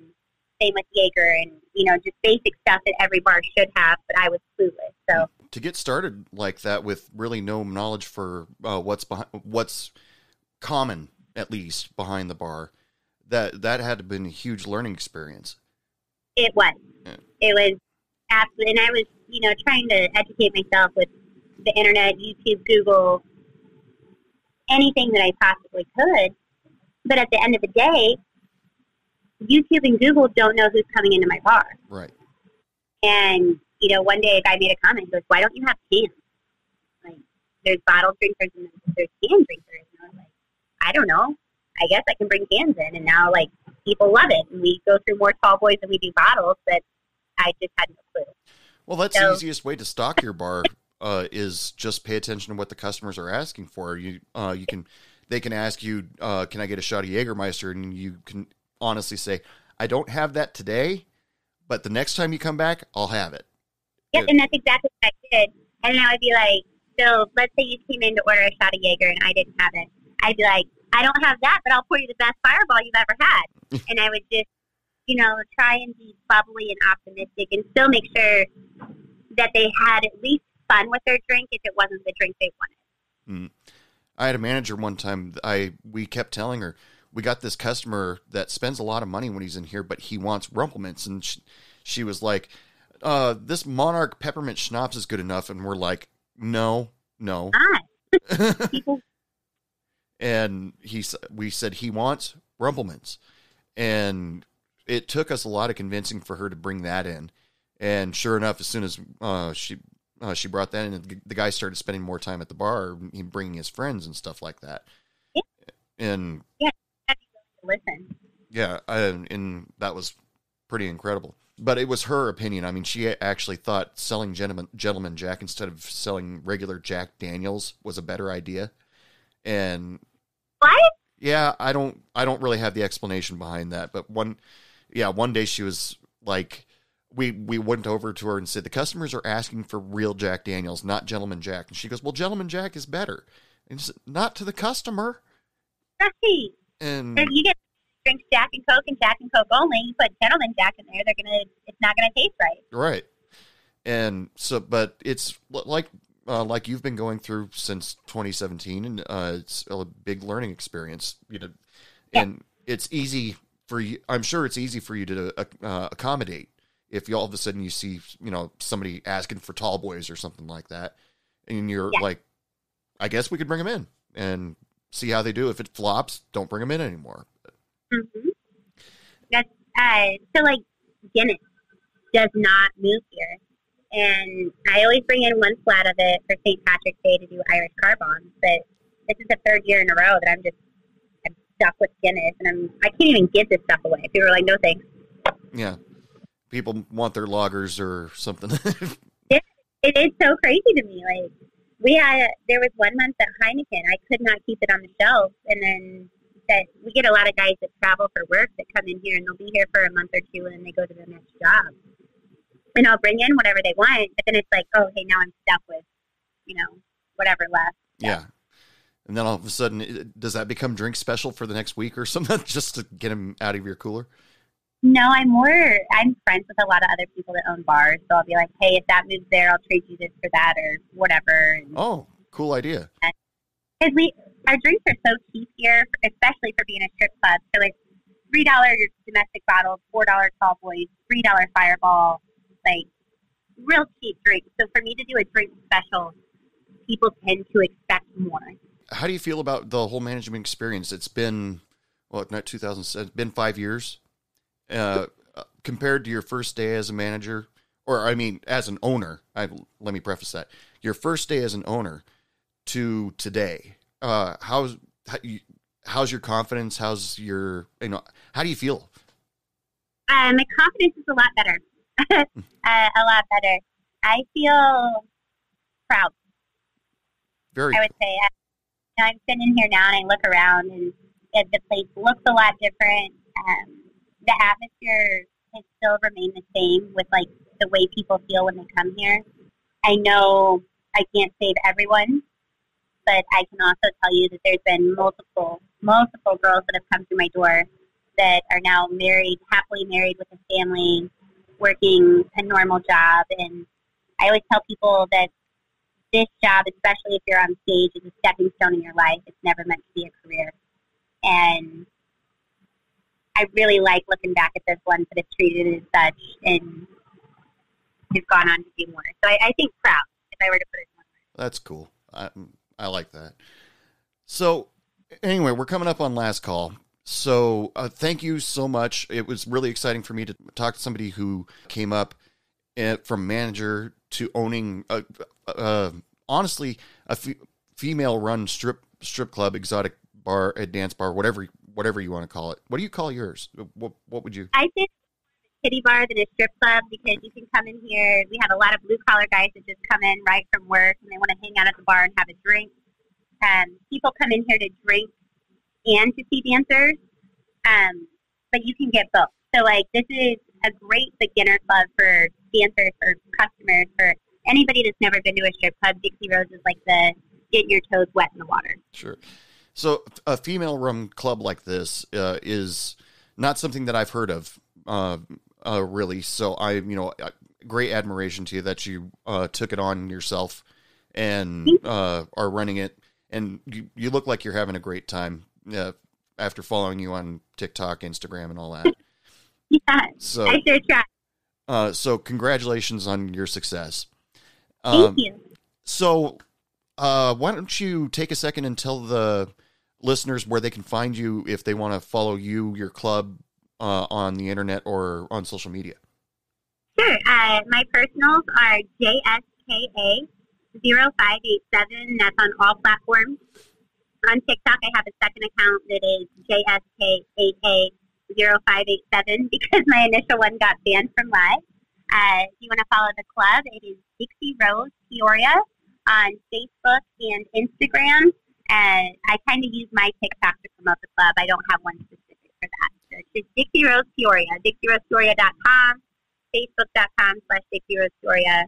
same with Jaeger, and you know, just basic stuff that every bar should have, but I was clueless. So
to get started like that with really no knowledge for uh, what's behind what's common at least behind the bar that that had to been a huge learning experience
it was.
Yeah.
It was absolutely, and I was, you know, trying to educate myself with the internet, YouTube, Google, anything that I possibly could. But at the end of the day, YouTube and Google don't know who's coming into my bar.
right
And, you know, one day a guy made a comment, he goes, why don't you have cans? Like, there's bottle drinkers and there's can drinkers. And I was like, I don't know. I guess I can bring cans in. And now, like, people love it. And we go through more tall boys than we do bottles, but I just had no clue.
Well that's
So-
the easiest way to stock your bar uh, is just pay attention to what the customers are asking for you uh, you can they can ask you uh, can i get a shot of jägermeister and you can honestly say i don't have that today but the next time you come back i'll have it
Yeah,
Good.
and that's exactly what I did. And then I would be like, so let's say you came in to order a shot of Jaeger and I didn't have it. I'd be like, I don't have that, but I'll pour you the best fireball you've ever had. and I would just, you know, try and be bubbly and optimistic and still make sure that they had at least fun with their drink if it wasn't the drink they wanted.
I had a manager one time. I we kept telling her we got this customer that spends a lot of money when he's in here, but he wants Rumple Minze, and she, she was like, uh, "This Monarch peppermint schnapps is good enough," and we're like, "No, no." And he we said he wants Rumple Minze, and it took us a lot of convincing for her to bring that in. And sure enough, as soon as uh, she uh, she brought that in, the- guy started spending more time at the bar, bringing his friends and stuff like that.
Yeah.
And
listen.
yeah, I, and that was pretty incredible. But it was her opinion. I mean, she actually thought selling gentleman gentleman Jack instead of selling regular Jack Daniels was a better idea. And
What?
yeah, I don't I don't really have the explanation behind that, but one yeah, one day she was like we we went over to her and said the customers are asking for real Jack Daniels, not Gentleman Jack. And she goes, "Well, Gentleman Jack is better." And she said, "Not to the customer."
Right.
And
you get drinks Jack and Coke and Jack and Coke only, you put Gentleman Jack in there, they're gonna, it's not gonna taste right.
right. And so but it's like uh, like you've been going through since 2017 and uh, it's a big learning experience, you know.
Yeah.
And it's easy for you I'm sure it's easy for you to uh, accommodate if you all of a sudden you see you know somebody asking for tall boys or something like that and you're
Yeah.
like i guess we could bring them in and see how they do if it flops don't bring them in anymore
Mm-hmm. That's uh, so like Guinness does not move here, and I always bring in one flat of it for St. Patrick's Day to do Irish car bombs. But this is the third year in a row that I'm just I'm with Guinness, and I'm I can't even give this stuff away. People are like, no thanks.
yeah people want their lagers or something
It is so crazy to me. Like we had there was one month at Heineken, I could not keep it on the shelf, and then that we get a lot of guys that travel for work that come in here and they'll be here for a month or two and then they go to their next job. And I'll bring in whatever they want, but then it's like, oh, hey, now I'm stuck with, you know, whatever left.
yeah and then all of a sudden it- does that become drink special for the next week or something just to get them out of your cooler
No, I'm more. I'm friends with a lot of other people that own bars, so I'll be like, hey, if that moves there, I'll trade you this for that or whatever. And
oh cool idea
because we our drinks are so cheap here, especially for being a strip club. So it's three dollar domestic bottles, four dollar tall boys, three dollar fireball. Like real cheap drinks. So for me to do a drink special, people tend to expect more.
How do you feel about the whole management experience? It's been well, not 2000. It's been five years. Uh, compared to your first day as a manager, or I mean, as an owner. I let me preface that your first day as an owner to today. Uh, how's how, how's your confidence? How's your you know? How do you feel?
Uh, my confidence is a lot better. uh, a lot better. I feel proud.
Very.
I would say. Know, I'm sitting here now and I look around and the place looks a lot different. Um, the atmosphere has still remained the same with like the way people feel when they come here. I know I can't save everyone, but I can also tell you that there's been multiple, multiple girls that have come through my door that are now married, happily married with a family, working a normal job. And I always tell people that this job, especially if you're on stage, is a stepping stone in your life. It's never meant to be a career. And I really like looking back at this one that has treated as such and has gone on to do more. So I, I think proud, if I were to put it.
That's cool. I, I like that. So, anyway, we're coming up on last call. So, uh, thank you so much. It was really exciting for me to talk to somebody who came up uh, from manager to owning, a, uh, honestly, a f- female run strip strip club, exotic bar, a dance bar, whatever whatever you want to call it. What do you call yours? What, what would you?
I think kitty bar than a strip club because you can come in here. We have a lot of blue collar guys that just come in right from work and they want to hang out at the bar and have a drink. Um, people come in here to drink and to see dancers, um, but you can get both. So, like, this is a great beginner club for dancers, for customers, for anybody that's never been to a strip club. Dixie Rose is like the get your toes wet in the water.
Sure. So, a female rum club like this uh, is not something that I've heard of, uh, uh, really. So, I, you know, great admiration to you that you uh, took it on yourself and uh, are running it. And you, you look like you're having a great time uh, after following you on TikTok, Instagram, and all that.
Yeah,
So,
I sure try.
uh, so congratulations on your success.
Thank
Um,
you.
So, uh, why don't you take a second and tell the listeners where they can find you if they want to follow you, your club, uh, on the internet or on social media?
Sure. Uh, my personals are JSKA0587. That's on all platforms. On TikTok, I have a second account that is JSKAA0587 because my initial one got banned from live. Uh, if you want to follow the club, it is Dixie Rose Peoria on Facebook and Instagram. Uh, I kind of use my TikTok to promote the club. I don't have one specific for that. So it's just Dixie Rose Peoria, DixieRosePeoria.com, Facebook.com slash Dixie Rose Peoria,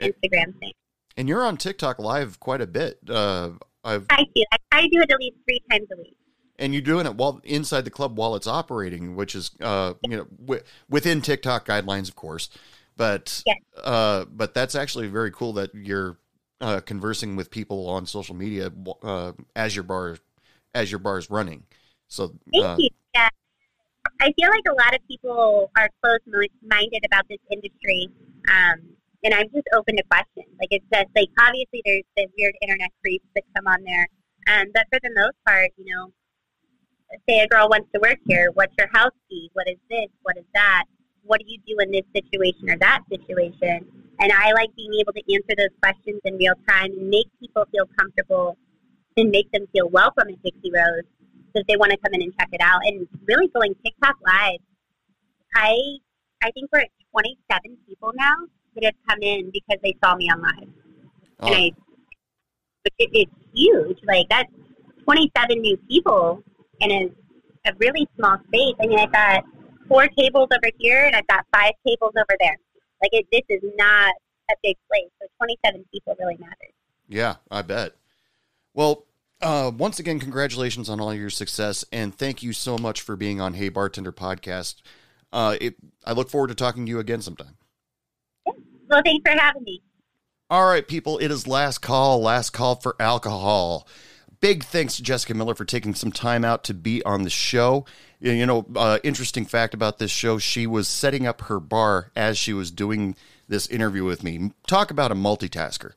Instagram thing.
And you're on TikTok live quite a bit. Uh, I've
I do. I try to do it at least three times a week.
And you're doing it while inside the club while it's operating, which is uh, you know wi- within TikTok guidelines, of course. But
Yes.
uh, but that's actually very cool that you're uh, conversing with people on social media uh, as your bar as your bar is running. So
Thank
uh,
you. Yeah. I feel like a lot of people are closed-minded about this industry, um, and I'm just open to questions. Like it's just like obviously there's the weird internet creeps that come on there, um, but for the most part, you know, say a girl wants to work here, what's your house fee? What is this? What is that? What do you do in this situation or that situation? And I like being able to answer those questions in real time and make people feel comfortable and make them feel welcome at Dixie Rose so if they want to come in and check it out. And really going TikTok live, I I think we're at 27 people now that have come in because they saw me on live.
oh,
And I, it, it's huge. Like that's 27 new people in a, a really small space. I mean, I've got four tables over here and I've got five tables over there. Like it, this is not a big place. So 27 people really matters.
Yeah, I bet. Well, uh, once again, congratulations on all your success, and thank you so much for being on Hey Bartender podcast. Uh, it, I look forward to talking to you again sometime.
Well, thanks for having me.
All right, people, it is last call, last call for alcohol. Big thanks to Jessica Miller for taking some time out to be on the show. You know, uh, interesting fact about this show: she was setting up her bar as she was doing this interview with me. Talk about a multitasker.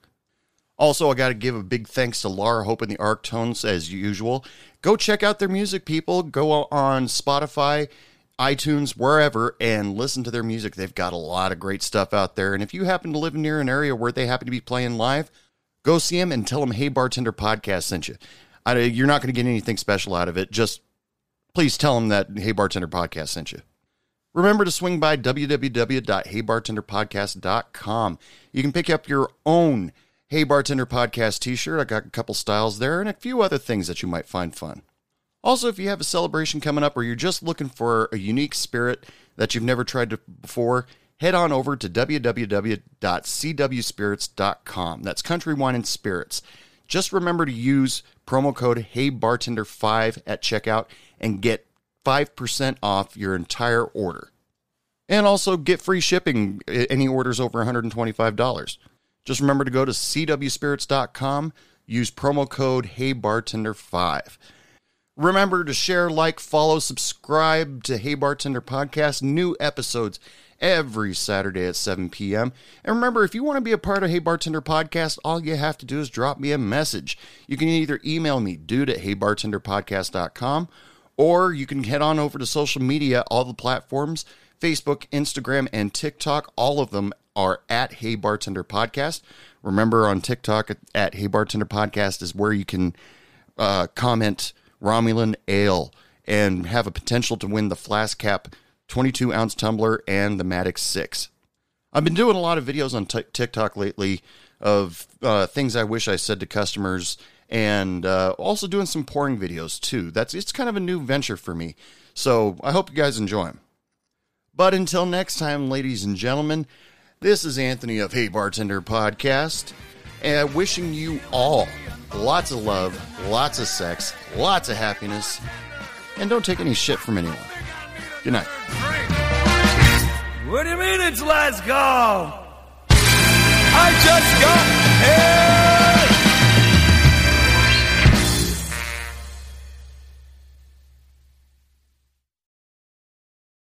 Also, I got to give a big thanks to Laura Hope and the Arctones as usual. Go check out their music, people. Go on Spotify, iTunes, wherever, and listen to their music. They've got a lot of great stuff out there. And if you happen to live near an area where they happen to be playing live, go see him and tell him, "Hey, Bartender Podcast sent you." I, you're not going to get anything special out of it. Just please tell him that Hey Bartender Podcast sent you. Remember to swing by www.heybartenderpodcast.com. You can pick up your own Hey Bartender Podcast t shirt. I got a couple styles there and a few other things that you might find fun. Also, if you have a celebration coming up or you're just looking for a unique spirit that you've never tried before, head on over to www.cwspirits.com. That's Country Wine and Spirits. Just remember to use promo code HeyBartender5 at checkout and get 5% off your entire order. And also get free shipping any orders over $125. Just remember to go to cwspirits.com, use promo code HeyBartender5. Remember to share, like, follow, subscribe to Hey Bartender Podcast. New episodes every Saturday at 7 p.m. And remember, if you want to be a part of Hey Bartender Podcast, all you have to do is drop me a message. You can either email me, dude at heybartenderpodcast.com, or you can head on over to social media, all the platforms Facebook, Instagram, and TikTok. All of them are at Hey Bartender Podcast. Remember on TikTok at Hey Bartender Podcast is where you can uh, comment Romulan Ale and have a potential to win the Flask Cap 22 ounce tumbler and the Maddox 6. I've been doing a lot of videos on t- TikTok lately of uh, things I wish I said to customers and uh, also doing some pouring videos too. That's it's kind of a new venture for me. So I hope you guys enjoy them. But until next time, ladies and gentlemen, this is Anthony of Hey Bartender Podcast, and wishing you all lots of love, lots of sex, lots of happiness, and don't take any shit from anyone. Good night.
What do you mean it's last call? I just got here.